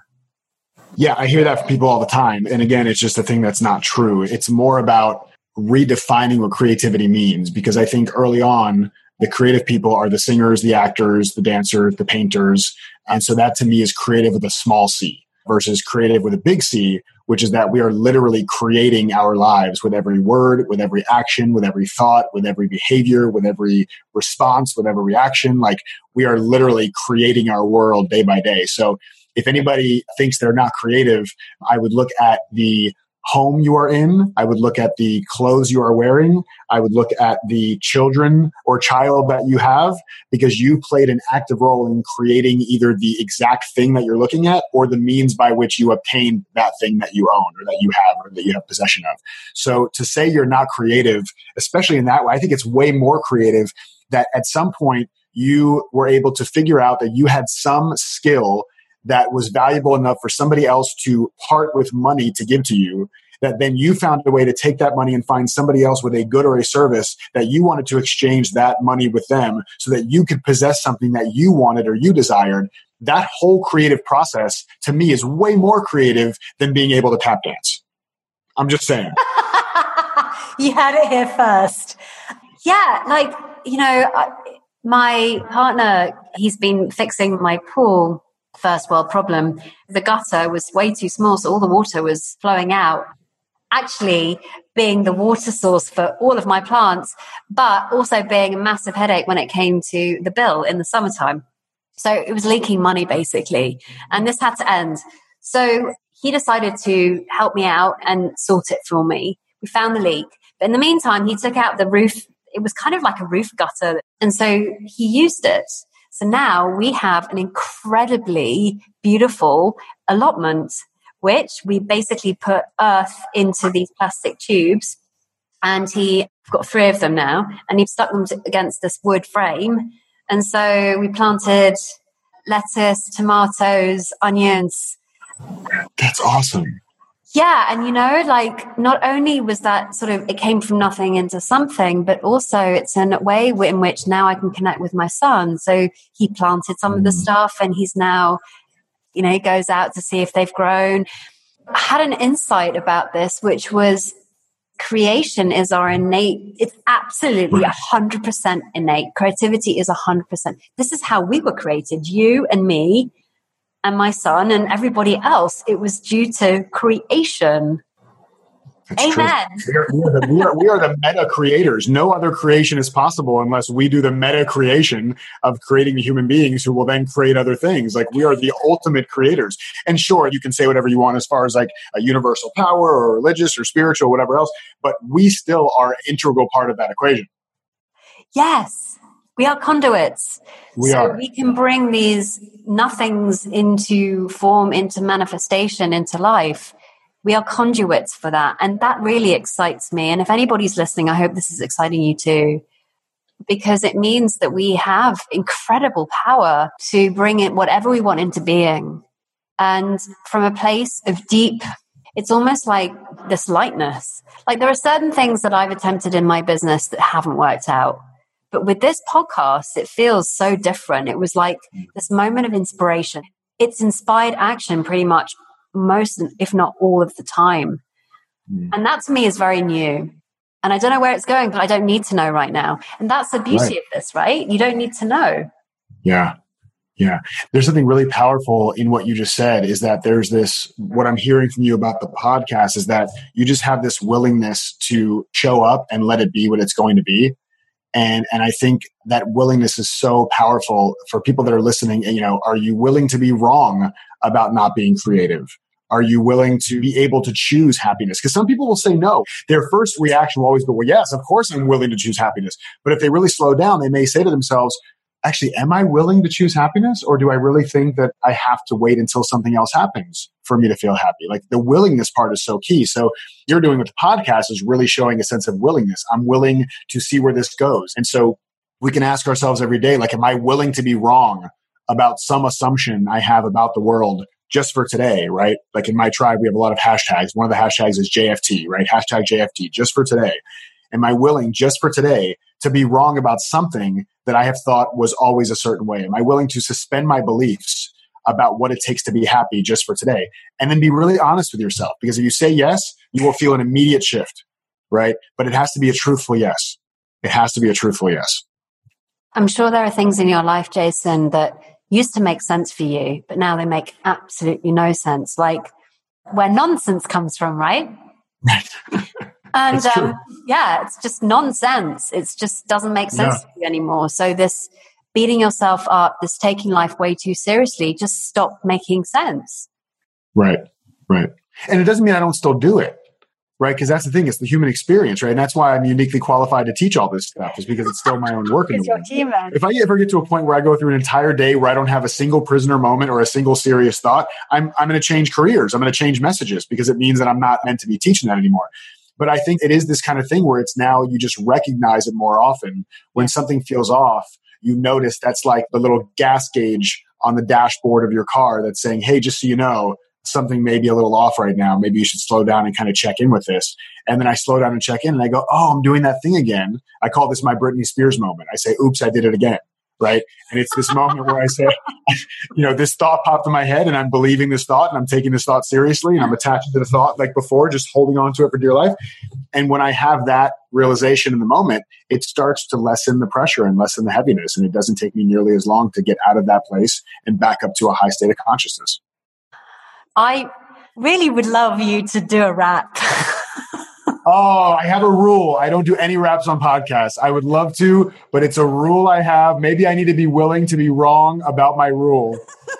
Yeah, I hear that from people all the time. And again, it's just a thing that's not true. It's more about redefining what creativity means because I think early on, the creative people are the singers, the actors, the dancers, the painters. And so that to me is creative with a small c versus creative with a big C, which is that we are literally creating our lives with every word, with every action, with every thought, with every behavior, with every response, with every reaction. Like we are literally creating our world day by day. So if anybody thinks they're not creative, I would look at the home you are in. I would look at the clothes you are wearing. I would look at the children or child that you have because you played an active role in creating either the exact thing that you're looking at or the means by which you obtain that thing that you own or that you have or that you have possession of. So to say you're not creative, especially in that way, I think it's way more creative that at some point you were able to figure out that you had some skill that was valuable enough for somebody else to part with money to give to you that then you found a way to take that money and find somebody else with a good or a service that you wanted to exchange that money with them so that you could possess something that you wanted or you desired. That whole creative process to me is way more creative than being able to tap dance. I'm just saying. You had it here first. Yeah like you know my partner he's been fixing my pool first world problem. The gutter was way too small, so all the water was flowing out. Actually, being the water source for all of my plants, but also being a massive headache when it came to the bill in the summertime. So it was leaking money basically. And this had to end. So he decided to help me out and sort it for me. We found the leak. But in the meantime, he took out the roof. It was kind of like a roof gutter. And so he used it so now we have an incredibly beautiful allotment, which we basically put earth into these plastic tubes. and he got three of them now, and he stuck them against this wood frame. And so we planted lettuce, tomatoes, onions. That's awesome. Yeah, and you know, like not only was that sort of it came from nothing into something, but also it's in a way in which now I can connect with my son. So he planted some of the mm. stuff, and he's now, you know, he goes out to see if they've grown. I had an insight about this, which was creation is our innate it's absolutely 100% innate creativity is 100% this is how we were created you and me and my son and everybody else it was due to creation Amen. We are, we, are the, we, are, we are the meta creators. No other creation is possible unless we do the meta creation of creating the human beings who will then create other things. Like we are the ultimate creators. And sure, you can say whatever you want as far as like a universal power or religious or spiritual, whatever else, but we still are integral part of that equation. Yes. We are conduits. We so are. we can bring these nothings into form, into manifestation, into life we are conduits for that. And that really excites me. And if anybody's listening, I hope this is exciting you too, because it means that we have incredible power to bring it whatever we want into being. And from a place of deep, it's almost like this lightness. Like there are certain things that I've attempted in my business that haven't worked out. But with this podcast, it feels so different. It was like this moment of inspiration. It's inspired action pretty much most, if not all of the time. Mm. And that to me is very new. And I don't know where it's going, but I don't need to know right now. And that's the beauty right. of this, right? You don't need to know. Yeah. Yeah. There's something really powerful in what you just said is that there's this, what I'm hearing from you about the podcast is that you just have this willingness to show up and let it be what it's going to be. And, and I think that willingness is so powerful for people that are listening. You know, are you willing to be wrong about not being creative? Are you willing to be able to choose happiness? Because some people will say no. Their first reaction will always be, well, yes, of course I'm willing to choose happiness. But if they really slow down, they may say to themselves, actually, am I willing to choose happiness? Or do I really think that I have to wait until something else happens for me to feel happy? Like the willingness part is so key. So you're doing with the podcast is really showing a sense of willingness. I'm willing to see where this goes. And so we can ask ourselves every day, like, am I willing to be wrong about some assumption I have about the world just for today, right? Like in my tribe, we have a lot of hashtags. One of the hashtags is JFT, right? Hashtag JFT, just for today. Am I willing just for today to be wrong about something that I have thought was always a certain way? Am I willing to suspend my beliefs about what it takes to be happy just for today? And then be really honest with yourself. Because if you say yes, you will feel an immediate shift, right? But it has to be a truthful yes. It has to be a truthful yes. I'm sure there are things in your life, Jason, that used to make sense for you, but now they make absolutely no sense. Like where nonsense comes from, right? Right. and um, yeah, it's just nonsense. It just doesn't make sense yeah. to you anymore. So this beating yourself up, this taking life way too seriously, just stop making sense. Right. Right. And it doesn't mean I don't still do it right? Because that's the thing; it's the human experience, right? And that's why I'm uniquely qualified to teach all this stuff, is because it's still my own work. it's your team, man. If I ever get to a point where I go through an entire day where I don't have a single prisoner moment or a single serious thought, I'm I'm going to change careers. I'm going to change messages because it means that I'm not meant to be teaching that anymore. But I think it is this kind of thing where it's now you just recognize it more often when something feels off. You notice that's like the little gas gauge on the dashboard of your car that's saying, "Hey, just so you know." something may be a little off right now. Maybe you should slow down and kind of check in with this. And then I slow down and check in and I go, oh, I'm doing that thing again. I call this my Britney Spears moment. I say, oops, I did it again. Right. And it's this moment where I say, you know, this thought popped in my head and I'm believing this thought and I'm taking this thought seriously and I'm attached to the thought like before, just holding on to it for dear life. And when I have that realization in the moment, it starts to lessen the pressure and lessen the heaviness. And it doesn't take me nearly as long to get out of that place and back up to a high state of consciousness. I really would love you to do a rap. oh, I have a rule. I don't do any raps on podcasts. I would love to, but it's a rule I have. Maybe I need to be willing to be wrong about my rule.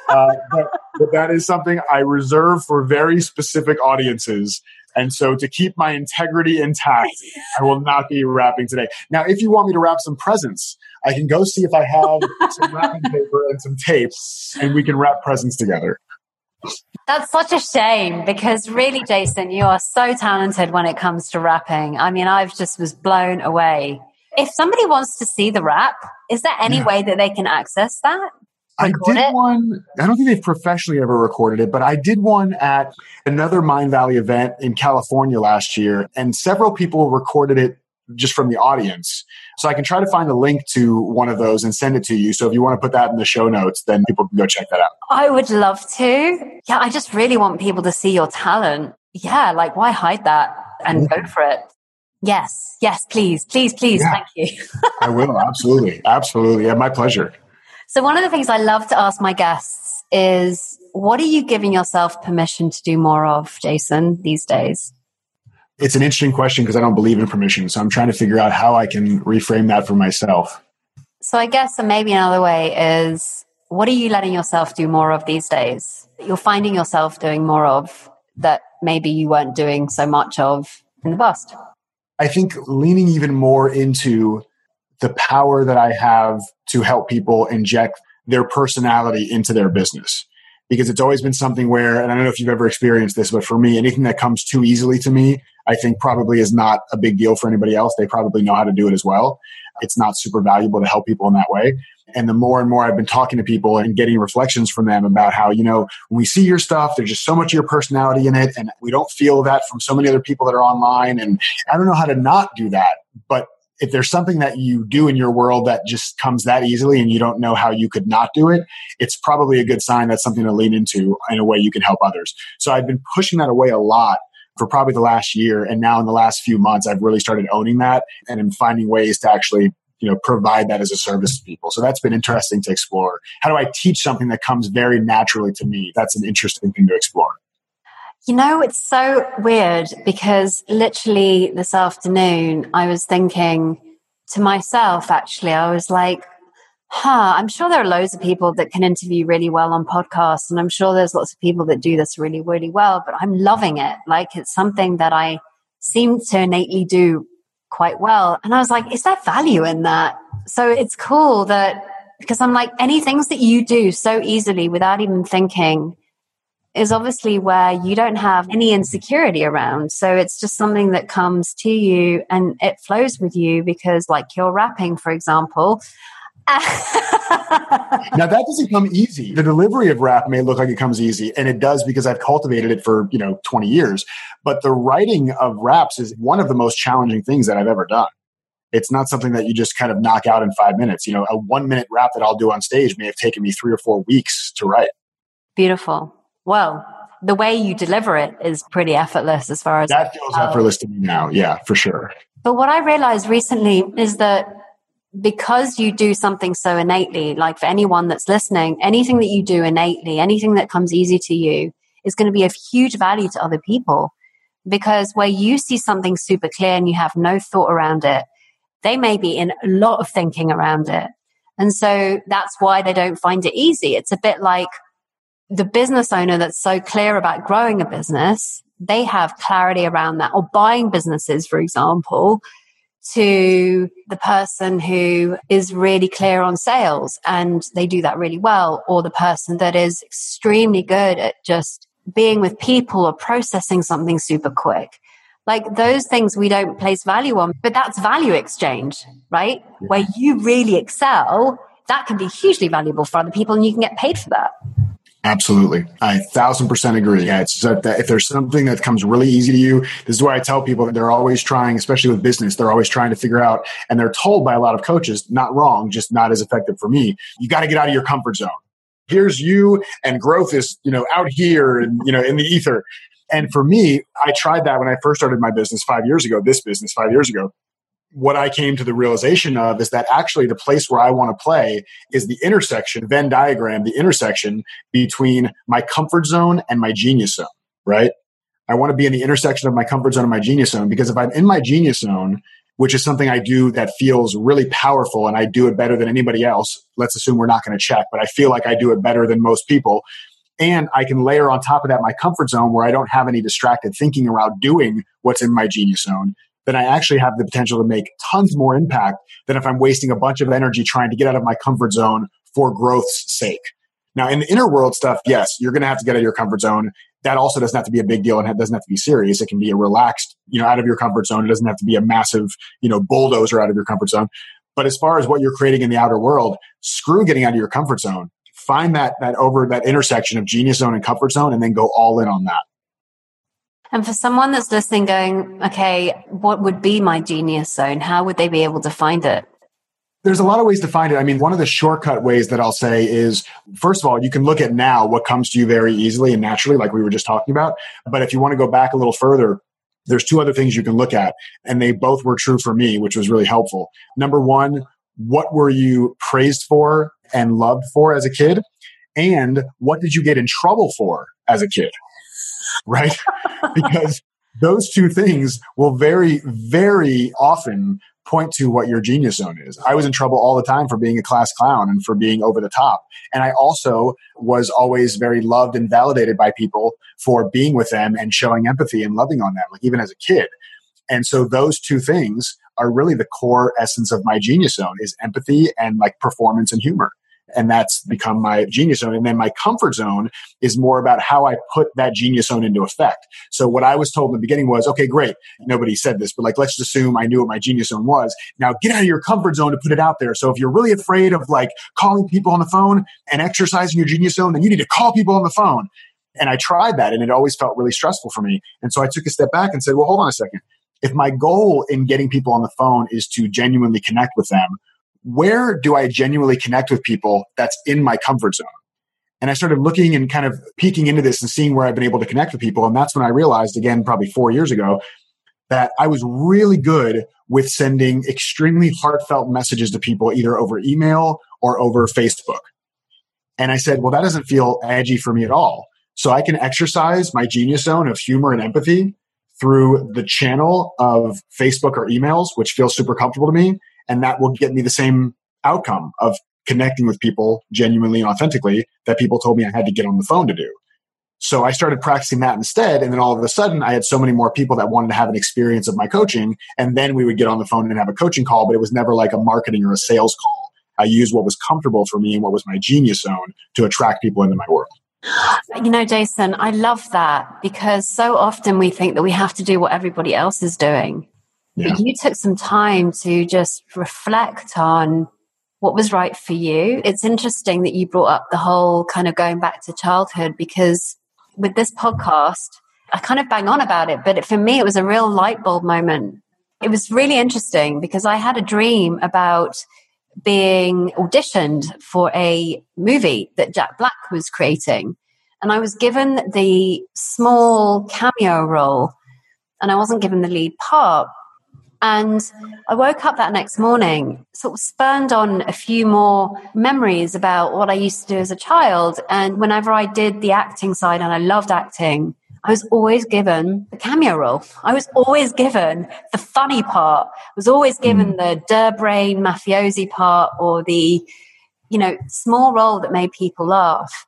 Uh, but, but that is something I reserve for very specific audiences. And so to keep my integrity intact, I will not be rapping today. Now, if you want me to wrap some presents, I can go see if I have some wrapping paper and some tape and we can wrap presents together. That's such a shame because really, Jason, you are so talented when it comes to rapping. I mean, I've just was blown away. If somebody wants to see the rap, is there any yeah. way that they can access that? I did it? one. I don't think they've professionally ever recorded it, but I did one at another Mindvalley event in California last year, and several people recorded it just from the audience. So I can try to find a link to one of those and send it to you. So if you want to put that in the show notes, then people can go check that out. I would love to. Yeah, I just really want people to see your talent. Yeah, like why hide that and go for it? Yes, yes, please, please, please. Yeah. Thank you. I will. Absolutely. Absolutely. Yeah, my pleasure. So one of the things I love to ask my guests is what are you giving yourself permission to do more of, Jason, these days? It's an interesting question because I don't believe in permission. So I'm trying to figure out how I can reframe that for myself. So I guess maybe another way is what are you letting yourself do more of these days? You're finding yourself doing more of that maybe you weren't doing so much of in the past. I think leaning even more into the power that I have to help people inject their personality into their business because it's always been something where, and I don't know if you've ever experienced this, but for me, anything that comes too easily to me, I think probably is not a big deal for anybody else. They probably know how to do it as well. It's not super valuable to help people in that way. And the more and more I've been talking to people and getting reflections from them about how, you know, when we see your stuff, there's just so much of your personality in it. And we don't feel that from so many other people that are online. And I don't know how to not do that. But if there's something that you do in your world that just comes that easily and you don't know how you could not do it, it's probably a good sign that's something to lean into in a way you can help others. So I've been pushing that away a lot for probably the last year. And now in the last few months, I've really started owning that and I'm finding ways to actually you know provide that as a service to people. So that's been interesting to explore. How do i teach something that comes very naturally to me? That's an interesting thing to explore. You know, it's so weird because literally this afternoon I was thinking to myself, actually, I was like, huh, I'm sure there are loads of people that can interview really well on podcasts. And I'm sure there's lots of people that do this really, really well, but I'm loving it. Like it's something that I seem to innately do quite well. And I was like, is there value in that? So it's cool that because I'm like, any things that you do so easily without even thinking, is obviously where you don't have any insecurity around. So it's just something that comes to you and it flows with you because, like, you're rapping, for example. now that doesn't come easy. The delivery of rap may look like it comes easy, and it does because I've cultivated it for you know 20 years. But the writing of raps is one of the most challenging things that I've ever done. It's not something that you just kind of knock out in five minutes. You know, a one minute rap that I'll do on stage may have taken me three or four weeks to write. Beautiful well, the way you deliver it is pretty effortless as far as that feels oh. effortless to me now. Yeah, for sure. But what I realized recently is that because you do something so innately, like for anyone that's listening, anything that you do innately, anything that comes easy to you is going to be of huge value to other people. Because where you see something super clear and you have no thought around it, they may be in a lot of thinking around it. And so that's why they don't find it easy. It's a bit like the business owner that's so clear about growing a business, they have clarity around that or buying businesses, for example, to the person who is really clear on sales and they do that really well, or the person that is extremely good at just being with people or processing something super quick. Like those things we don't place value on, but that's value exchange, right? Where you really excel, that can be hugely valuable for other people and you can get paid for that. Absolutely. I thousand percent agree. Yeah, it's that if there's something that comes really easy to you, this is why I tell people that they're always trying, especially with business, they're always trying to figure out, and they're told by a lot of coaches, not wrong, just not as effective for me. You got to get out of your comfort zone. Here's you and growth is, you know, out here and, you know, in the ether. And for me, I tried that when I first started my business five years ago, this business five years ago what I came to the realization of is that actually the place where I want to play is the intersection, Venn diagram, the intersection between my comfort zone and my genius zone, right? I want to be in the intersection of my comfort zone and my genius zone because if I'm in my genius zone, which is something I do that feels really powerful and I do it better than anybody else, let's assume we're not going to check, but I feel like I do it better than most people. And I can layer on top of that my comfort zone where I don't have any distracted thinking around doing what's in my genius zone then I actually have the potential to make tons more impact than if I'm wasting a bunch of energy trying to get out of my comfort zone for growth's sake. Now, in the inner world stuff, yes, you're going to have to get out of your comfort zone. That also doesn't have to be a big deal and it doesn't have to be serious. It can be a relaxed, you know, out of your comfort zone. It doesn't have to be a massive, you know, bulldozer out of your comfort zone. But as far as what you're creating in the outer world, screw getting out of your comfort zone. Find that that over that intersection of genius zone and comfort zone and then go all in on that. And for someone that's listening going, okay, what would be my genius zone? How would they be able to find it? There's a lot of ways to find it. I mean, one of the shortcut ways that I'll say is first of all, you can look at now what comes to you very easily and naturally, like we were just talking about. But if you want to go back a little further, there's two other things you can look at, and they both were true for me, which was really helpful. Number one, what were you praised for and loved for as a kid? And what did you get in trouble for as a kid? Right? because those two things will very, very often point to what your genius zone is. I was in trouble all the time for being a class clown and for being over the top. And I also was always very loved and validated by people for being with them and showing empathy and loving on them, like even as a kid. And so those two things are really the core essence of my genius zone is empathy and like performance and humor and that's become my genius zone. And then my comfort zone is more about how I put that genius zone into effect. So what I was told in the beginning was, okay, great. Nobody said this, but like, let's just assume I knew what my genius zone was. Now get out of your comfort zone to put it out there. So if you're really afraid of like calling people on the phone and exercising your genius zone, then you need to call people on the phone. And I tried that and it always felt really stressful for me. And so I took a step back and said, well, hold on a second. If my goal in getting people on the phone is to genuinely connect with them, where do I genuinely connect with people that's in my comfort zone? And I started looking and kind of peeking into this and seeing where I've been able to connect with people. And that's when I realized, again, probably four years ago, that I was really good with sending extremely heartfelt messages to people either over email or over Facebook. And I said, well, that doesn't feel edgy for me at all. So I can exercise my genius zone of humor and empathy through the channel of Facebook or emails, which feels super comfortable to me and that will get me the same outcome of connecting with people genuinely and authentically that people told me I had to get on the phone to do. So I started practicing that instead. And then all of a sudden, I had so many more people that wanted to have an experience of my coaching. And then we would get on the phone and have a coaching call, but it was never like a marketing or a sales call. I used what was comfortable for me and what was my genius zone to attract people into my world. You know, Jason, I love that because so often we think that we have to do what everybody else is doing. Yeah. But you took some time to just reflect on what was right for you. It's interesting that you brought up the whole kind of going back to childhood because with this podcast, I kind of bang on about it, but it, for me, it was a real light bulb moment. It was really interesting because I had a dream about being auditioned for a movie that Jack Black was creating. And I was given the small cameo role and I wasn't given the lead part. And I woke up that next morning, sort of spurned on a few more memories about what I used to do as a child. And whenever I did the acting side and I loved acting, I was always given the cameo role. I was always given the funny part, I was always hmm. given the der brain mafiosi part or the, you know, small role that made people laugh.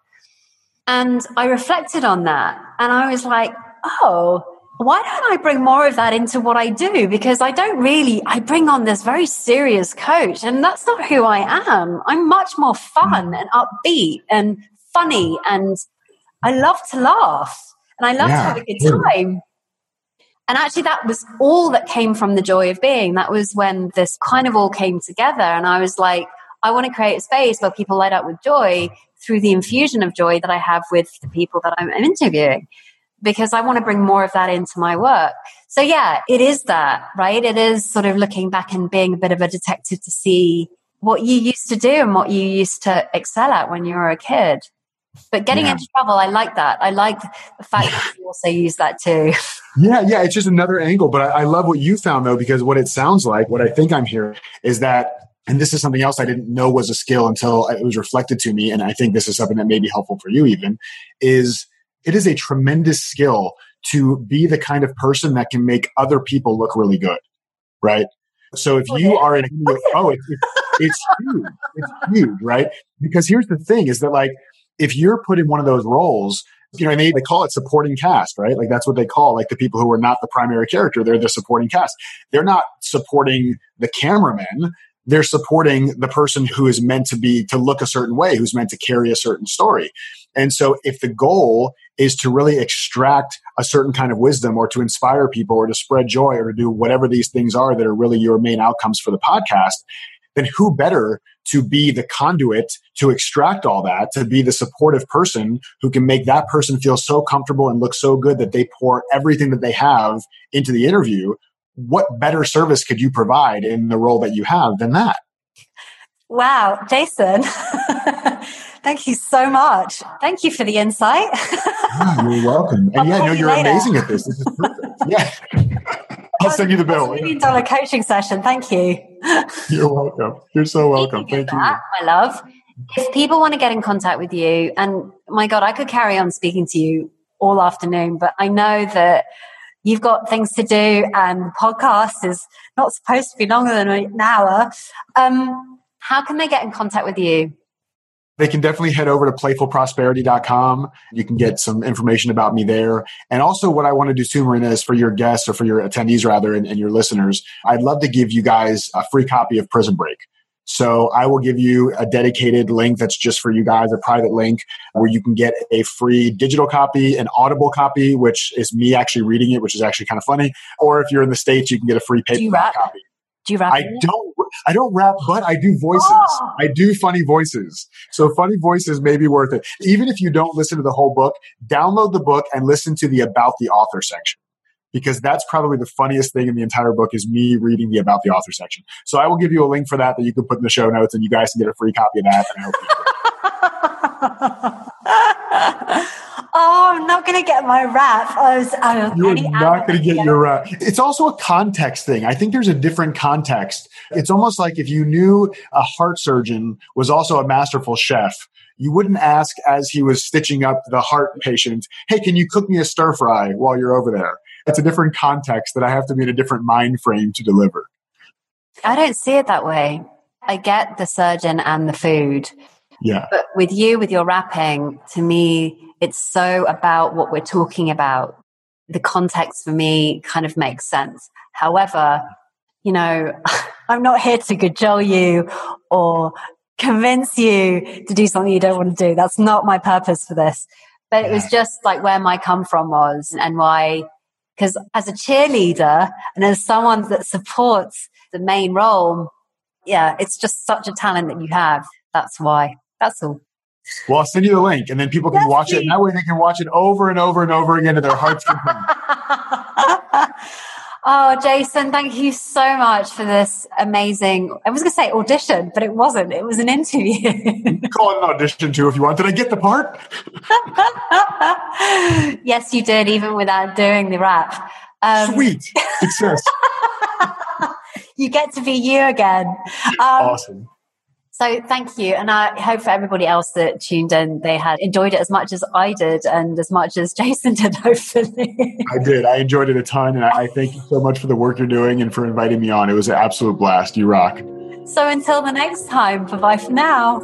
And I reflected on that and I was like, oh, why don't I bring more of that into what I do? Because I don't really, I bring on this very serious coach and that's not who I am. I'm much more fun and upbeat and funny and I love to laugh and I love yeah, to have a good time. And actually, that was all that came from the joy of being. That was when this kind of all came together. And I was like, I want to create a space where people light up with joy through the infusion of joy that I have with the people that I'm interviewing because I want to bring more of that into my work. So yeah, it is that, right? It is sort of looking back and being a bit of a detective to see what you used to do and what you used to excel at when you were a kid. But getting yeah. into trouble, I like that. I like the fact that you also use that too. Yeah, yeah, it's just another angle. But I, I love what you found though, because what it sounds like, what I think I'm hearing is that and this is something else I didn't know was a skill until it was reflected to me. And I think this is something that may be helpful for you even is it is a tremendous skill to be the kind of person that can make other people look really good, right? So if oh, you are in, a, oh, oh it's, it's huge, it's huge, right? Because here's the thing: is that like if you're put in one of those roles, you know, they, they call it supporting cast, right? Like that's what they call like the people who are not the primary character; they're the supporting cast. They're not supporting the cameraman; they're supporting the person who is meant to be to look a certain way, who's meant to carry a certain story. And so if the goal is to really extract a certain kind of wisdom or to inspire people or to spread joy or to do whatever these things are that are really your main outcomes for the podcast, then who better to be the conduit to extract all that, to be the supportive person who can make that person feel so comfortable and look so good that they pour everything that they have into the interview. What better service could you provide in the role that you have than that? Wow, Jason. Thank you so much. Thank you for the insight. yeah, you're welcome. And yeah, no, you're later. amazing at this. This is perfect. Yeah. I'll send you the bill. Million dollar coaching session. Thank you. You're welcome. You're so welcome. Thank you. My love. If people want to get in contact with you, and my God, I could carry on speaking to you all afternoon, but I know that you've got things to do and the podcast is not supposed to be longer than an hour. Um, how can they get in contact with you? they can definitely head over to playfulprosperity.com. You can get some information about me there. And also, what I want to do too, Marina, is for your guests or for your attendees, rather, and, and your listeners, I'd love to give you guys a free copy of Prison Break. So I will give you a dedicated link that's just for you guys, a private link where you can get a free digital copy, an audible copy, which is me actually reading it, which is actually kind of funny. Or if you're in the States, you can get a free paperback copy. Do you rap? I don't. I don't rap, but I do voices. Oh. I do funny voices. So funny voices may be worth it. Even if you don't listen to the whole book, download the book and listen to the about the author section because that's probably the funniest thing in the entire book is me reading the about the author section. So I will give you a link for that that you can put in the show notes and you guys can get a free copy of that. And I hope oh, I'm not going to get my rap. Oh, uh, I was, I You're not going to get your rap. It's also a context thing. I think there's a different context. It's almost like if you knew a heart surgeon was also a masterful chef, you wouldn't ask as he was stitching up the heart patient, hey, can you cook me a stir fry while you're over there? It's a different context that I have to be in a different mind frame to deliver. I don't see it that way. I get the surgeon and the food. Yeah. But with you, with your rapping, to me, it's so about what we're talking about. The context for me kind of makes sense. However, you know, I'm not here to cajole you or convince you to do something you don't want to do. That's not my purpose for this. But it was just like where my come from was and why, because as a cheerleader and as someone that supports the main role, yeah, it's just such a talent that you have. That's why. That's all. Well, I'll send you the link and then people can yes, watch please. it. And that way they can watch it over and over and over again to their heart's content. oh, Jason, thank you so much for this amazing, I was going to say audition, but it wasn't. It was an interview. call it an audition too if you want. Did I get the part? yes, you did, even without doing the rap. Um, Sweet. Success. you get to be you again. Um, awesome. So thank you. And I hope for everybody else that tuned in, they had enjoyed it as much as I did and as much as Jason did, hopefully. I did. I enjoyed it a ton. And I thank you so much for the work you're doing and for inviting me on. It was an absolute blast. You rock. So until the next time, bye bye for now.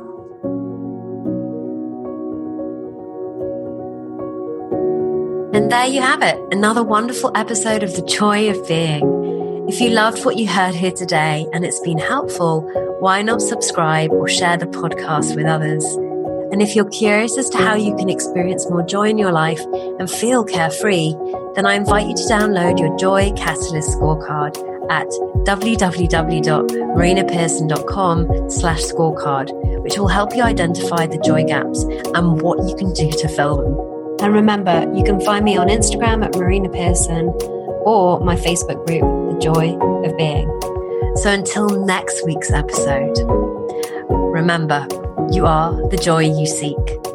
And there you have it, another wonderful episode of The Joy of Being. If you loved what you heard here today and it's been helpful, why not subscribe or share the podcast with others? And if you're curious as to how you can experience more joy in your life and feel carefree, then I invite you to download your Joy Catalyst scorecard at www.marinapearson.com slash scorecard, which will help you identify the joy gaps and what you can do to fill them. And remember, you can find me on Instagram at Marina Pearson or my Facebook group, Joy of Being. So until next week's episode, remember, you are the joy you seek.